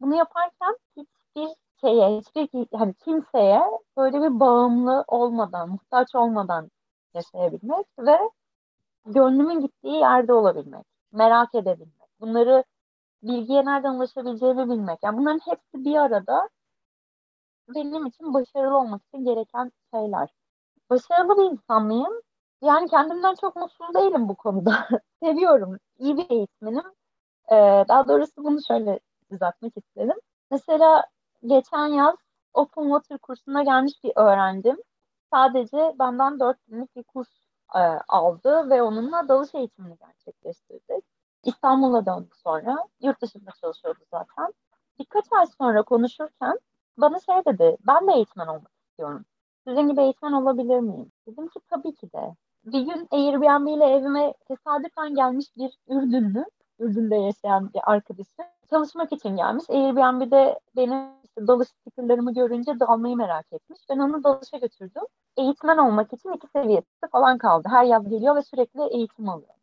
Bunu yaparken hiçbir şeye, hiçbir hani kimseye böyle bir bağımlı olmadan, muhtaç olmadan yaşayabilmek ve gönlümün gittiği yerde olabilmek, merak edebilmek. Bunları bilgiye nereden ulaşabileceğimi bilmek. Yani bunların hepsi bir arada benim için başarılı olmak için gereken şeyler. Başarılı bir insan mıyım? Yani kendimden çok mutsuz değilim bu konuda. Seviyorum. İyi bir eğitmenim. Ee, daha doğrusu bunu şöyle düzeltmek istedim. Mesela geçen yaz Open Water kursuna gelmiş bir öğrencim. Sadece benden 4 günlük bir kurs e, aldı ve onunla dalış eğitimini gerçekleştirdik. İstanbul'a döndü sonra. Yurt dışında çalışıyordu zaten. Birkaç ay sonra konuşurken bana şey dedi, ben de eğitmen olmak istiyorum. Sizin gibi eğitmen olabilir miyim? Dedim ki tabii ki de. Bir gün Airbnb ile evime tesadüfen gelmiş bir Ürdünlü, Ürdün'de yaşayan bir arkadaşım çalışmak için gelmiş. Airbnb'de benim işte dalış stikerlerimi görünce dalmayı merak etmiş. Ben onu dalışa götürdüm. Eğitmen olmak için iki seviyesi falan kaldı. Her yaz geliyor ve sürekli eğitim alıyor.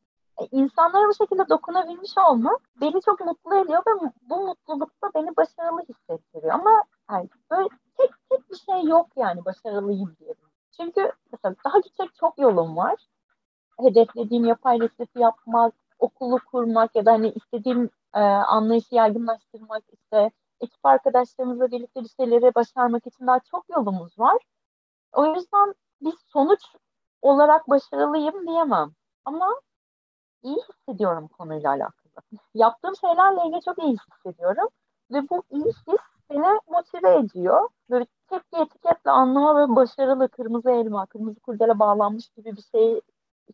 E, insanlara bu şekilde dokunabilmiş olmak beni çok mutlu ediyor ve bu mutlulukta beni başarılı hissettiriyor. Ama yani böyle tek tek bir şey yok yani başarılıyım diye. Çünkü mesela daha gidecek çok yolum var. Hedeflediğim yapay reseti yapmak, okulu kurmak ya da hani istediğim e, anlayışı yaygınlaştırmak, işte ekip arkadaşlarımızla birlikte bir başarmak için daha çok yolumuz var. O yüzden bir sonuç olarak başarılıyım diyemem. Ama iyi hissediyorum konuyla alakalı. Yaptığım şeylerle ilgili çok iyi hissediyorum. Ve bu iyi his beni motive ediyor. Böyle tek bir etiketle anlama ve başarılı kırmızı elma, kırmızı kurdele bağlanmış gibi bir şey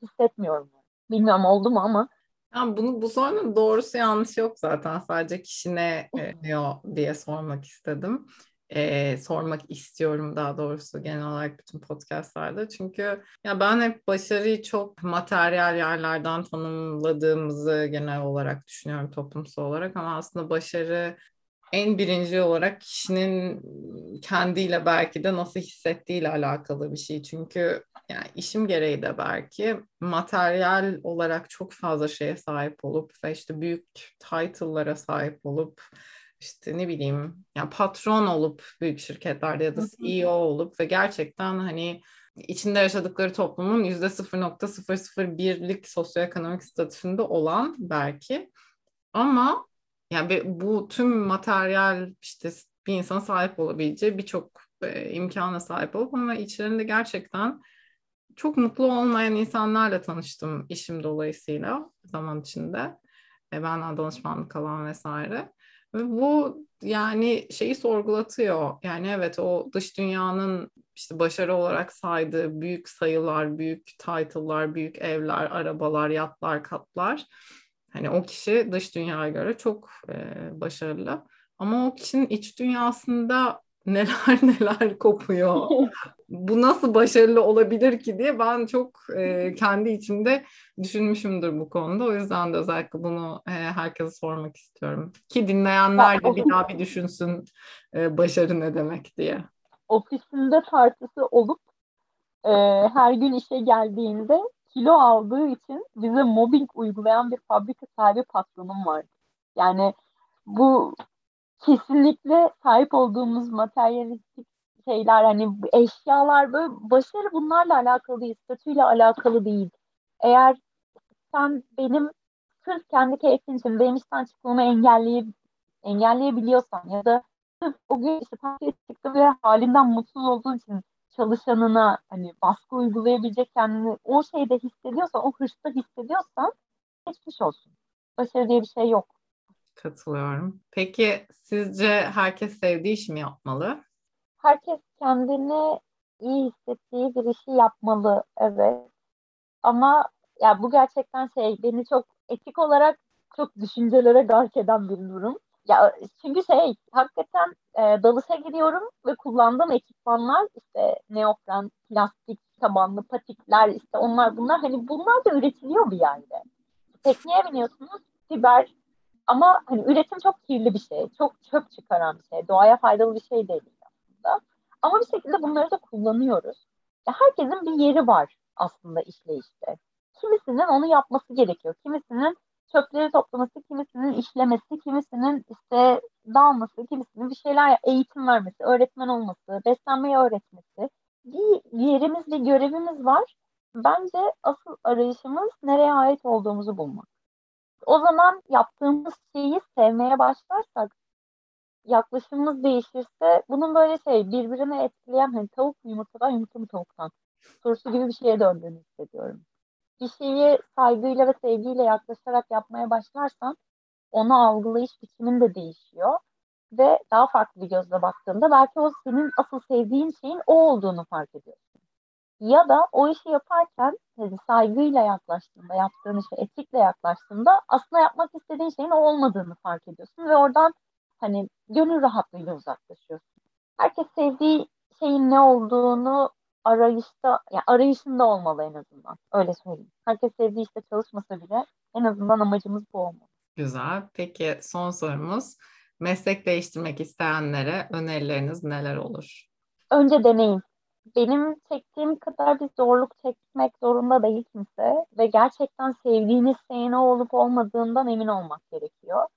hissetmiyorum. Bilmiyorum oldu mu ama yani bunu bu sorunun doğrusu yanlış yok zaten. Sadece kişi ne diyor diye sormak istedim. Ee, sormak istiyorum daha doğrusu genel olarak bütün podcastlarda. Çünkü ya ben hep başarıyı çok materyal yerlerden tanımladığımızı genel olarak düşünüyorum toplumsal olarak ama aslında başarı en birinci olarak kişinin kendiyle belki de nasıl hissettiğiyle alakalı bir şey. Çünkü yani işim gereği de belki materyal olarak çok fazla şeye sahip olup ve işte büyük title'lara sahip olup işte ne bileyim yani patron olup büyük şirketlerde ya da CEO olup ve gerçekten hani içinde yaşadıkları toplumun yüzde 0.001'lik sosyoekonomik statüsünde olan belki ama yani bu tüm materyal işte bir insan sahip olabileceği birçok e, imkana sahip olup ama içlerinde gerçekten çok mutlu olmayan insanlarla tanıştım işim dolayısıyla zaman içinde. E, benden danışmanlık alan vesaire. Ve bu yani şeyi sorgulatıyor. Yani evet o dış dünyanın işte başarı olarak saydığı büyük sayılar, büyük title'lar, büyük evler, arabalar, yatlar, katlar. Hani o kişi dış dünyaya göre çok e, başarılı. Ama o kişinin iç dünyasında neler neler kopuyor. Bu nasıl başarılı olabilir ki diye ben çok e, kendi içimde düşünmüşümdür bu konuda. O yüzden de özellikle bunu e, herkese sormak istiyorum. Ki dinleyenler de bir daha bir düşünsün e, başarı ne demek diye. Ofisinde tartısı olup e, her gün işe geldiğinde kilo aldığı için bize mobbing uygulayan bir fabrika sahibi patronum var. Yani bu kesinlikle sahip olduğumuz materyalistik şeyler hani eşyalar böyle başarı bunlarla alakalı değil, statüyle alakalı değil. Eğer sen benim sırf kendi keyfin için benim işten çıkmamı engelleyip engelleyebiliyorsan ya da o gün işte çıktım ve halimden mutsuz olduğun için çalışanına hani baskı uygulayabilecek kendini o şeyde hissediyorsan, o hırsta hissediyorsan geçmiş olsun. Başarı diye bir şey yok. Katılıyorum. Peki sizce herkes sevdiği iş mi yapmalı? Herkes kendini iyi hissettiği bir işi yapmalı, evet. Ama ya bu gerçekten şey beni çok etik olarak çok düşüncelere gark eden bir durum. Ya çünkü şey hakikaten e, dalışa giriyorum ve kullandığım ekipmanlar işte neopren, plastik tabanlı patikler işte onlar bunlar hani bunlar da üretiliyor bir yerde. Tekneye biniyorsunuz fiber ama hani üretim çok kirli bir şey. Çok çöp çıkaran bir şey. Doğaya faydalı bir şey değil aslında. Ama bir şekilde bunları da kullanıyoruz. Ya herkesin bir yeri var aslında işleyişte. Kimisinin onu yapması gerekiyor. Kimisinin çöpleri toplaması, kimisinin işlemesi, kimisinin işte dalması, kimisinin bir şeyler eğitim vermesi, öğretmen olması, beslenmeyi öğretmesi. Bir yerimiz, bir görevimiz var. Bence asıl arayışımız nereye ait olduğumuzu bulmak. O zaman yaptığımız şeyi sevmeye başlarsak, yaklaşımımız değişirse bunun böyle şey birbirine etkileyen hani tavuk yumurtadan yumurta mı tavuktan sorusu gibi bir şeye döndüğünü hissediyorum bir şeyi saygıyla ve sevgiyle yaklaşarak yapmaya başlarsan onu algılayış biçimin de değişiyor. Ve daha farklı bir gözle baktığında belki o senin asıl sevdiğin şeyin o olduğunu fark ediyorsun. Ya da o işi yaparken hani saygıyla yaklaştığında, yaptığın işe etikle yaklaştığında aslında yapmak istediğin şeyin o olmadığını fark ediyorsun ve oradan hani gönül rahatlığıyla uzaklaşıyorsun. Herkes sevdiği şeyin ne olduğunu arayışta, yani arayışında olmalı en azından. Öyle söyleyeyim. Herkes sevdiği işte çalışmasa bile en azından amacımız bu olmalı. Güzel. Peki son sorumuz. Meslek değiştirmek isteyenlere önerileriniz neler olur? Önce deneyin. Benim çektiğim kadar bir zorluk çekmek zorunda değil kimse ve gerçekten sevdiğiniz şeyin o olup olmadığından emin olmak gerekiyor.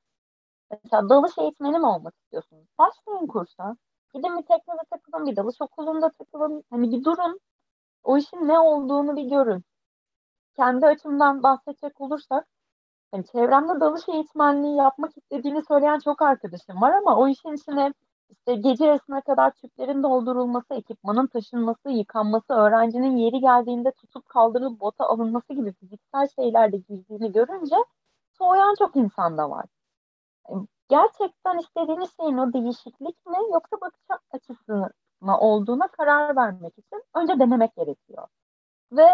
Mesela dalış eğitmeni mi olmak istiyorsunuz? Başlayın kursa. Gidin bir teknede takılın, bir dalış okulunda takılın. Hani bir durun. O işin ne olduğunu bir görün. Kendi açımdan bahsedecek olursak, hani çevremde dalış eğitmenliği yapmak istediğini söyleyen çok arkadaşım var ama o işin içine işte gece yarısına kadar tüplerin doldurulması, ekipmanın taşınması, yıkanması, öğrencinin yeri geldiğinde tutup kaldırılıp bota alınması gibi fiziksel şeyler de girdiğini görünce soğuyan çok insan da var gerçekten istediğiniz şeyin o değişiklik mi yoksa bakış açısı mı olduğuna karar vermek için önce denemek gerekiyor. Ve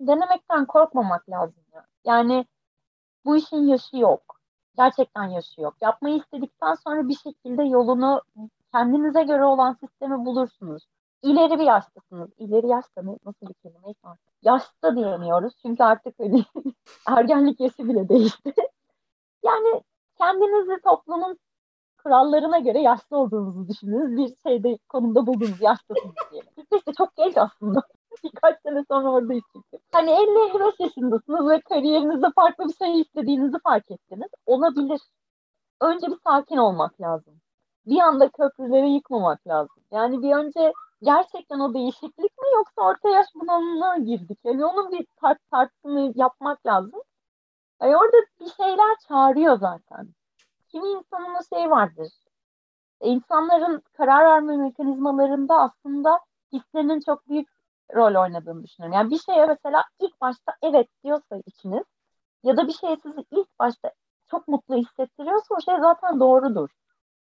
denemekten korkmamak lazım. Yani bu işin yaşı yok. Gerçekten yaşı yok. Yapmayı istedikten sonra bir şekilde yolunu kendinize göre olan sistemi bulursunuz. İleri bir yaştasınız. İleri yaşta mı? Nasıl bir kelime? Yaşta diyemiyoruz. Çünkü artık hani ergenlik yaşı bile değişti. yani kendinizi toplumun kurallarına göre yaşlı olduğunuzu düşündüğünüz bir şeyde konumda bulduğunuz yaştasınız diyelim. İşte çok genç aslında. Birkaç sene sonra oradayız çünkü. Hani 50-55 yaşındasınız ve kariyerinizde farklı bir şey istediğinizi fark ettiniz. Olabilir. Önce bir sakin olmak lazım. Bir anda köprüleri yıkmamak lazım. Yani bir önce gerçekten o değişiklik mi yoksa orta yaş bunalımına girdik? Yani onun bir tart tartısını yapmak lazım. Yani orada bir şeyler çağırıyor zaten. Kimi insanın o şey vardır. İnsanların karar verme mekanizmalarında aslında hislerinin çok büyük rol oynadığını düşünüyorum. Yani bir şeye mesela ilk başta evet diyorsa içiniz ya da bir şey sizi ilk başta çok mutlu hissettiriyorsa o şey zaten doğrudur.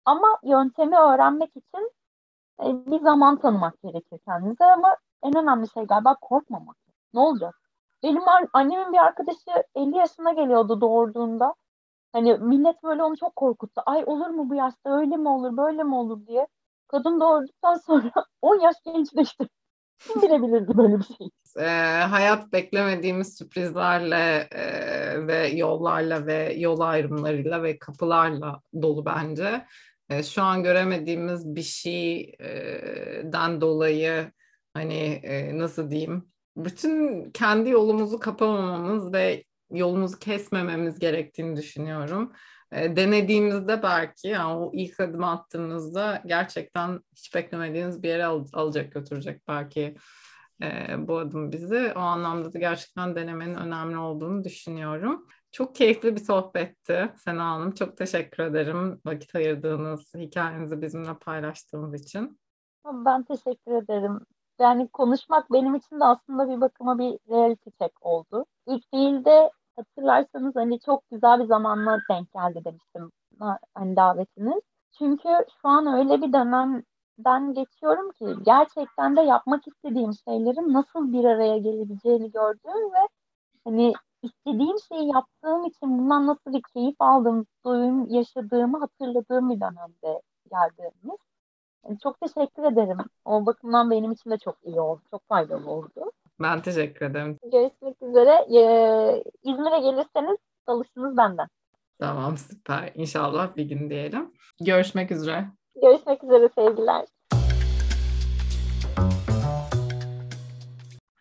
Ama yöntemi öğrenmek için e, bir zaman tanımak gerekir kendinize ama en önemli şey galiba korkmamak. Ne olacak? Benim annemin bir arkadaşı 50 yaşına geliyordu doğurduğunda. Hani millet böyle onu çok korkuttu. Ay olur mu bu yaşta öyle mi olur böyle mi olur diye. Kadın doğurduktan sonra 10 yaş gençleşti. Kim bilebilirdi böyle bir şey? E, hayat beklemediğimiz sürprizlerle e, ve yollarla ve yol ayrımlarıyla ve kapılarla dolu bence. E, şu an göremediğimiz bir şeyden dolayı hani e, nasıl diyeyim bütün kendi yolumuzu kapamamamız ve yolumuzu kesmememiz gerektiğini düşünüyorum. E, denediğimizde belki yani o ilk adım attığımızda gerçekten hiç beklemediğiniz bir yere al, alacak götürecek belki e, bu adım bizi. O anlamda da gerçekten denemenin önemli olduğunu düşünüyorum. Çok keyifli bir sohbetti Sena Hanım. Çok teşekkür ederim vakit ayırdığınız, hikayenizi bizimle paylaştığınız için. Ben teşekkür ederim. Yani konuşmak benim için de aslında bir bakıma bir reality check oldu. İlk değil de hatırlarsanız hani çok güzel bir zamanla denk geldi demiştim hani davetiniz. Çünkü şu an öyle bir dönemden geçiyorum ki gerçekten de yapmak istediğim şeylerin nasıl bir araya gelebileceğini gördüğüm ve hani istediğim şeyi yaptığım için bundan nasıl bir keyif aldığım, duyum yaşadığımı hatırladığım bir dönemde geldiğimiz. Çok teşekkür ederim. O bakımdan benim için de çok iyi oldu. Çok faydalı oldu. Ben teşekkür ederim. Görüşmek üzere. Ee, İzmir'e gelirseniz alışınız benden. Tamam süper. İnşallah bir gün diyelim. Görüşmek üzere. Görüşmek üzere sevgiler.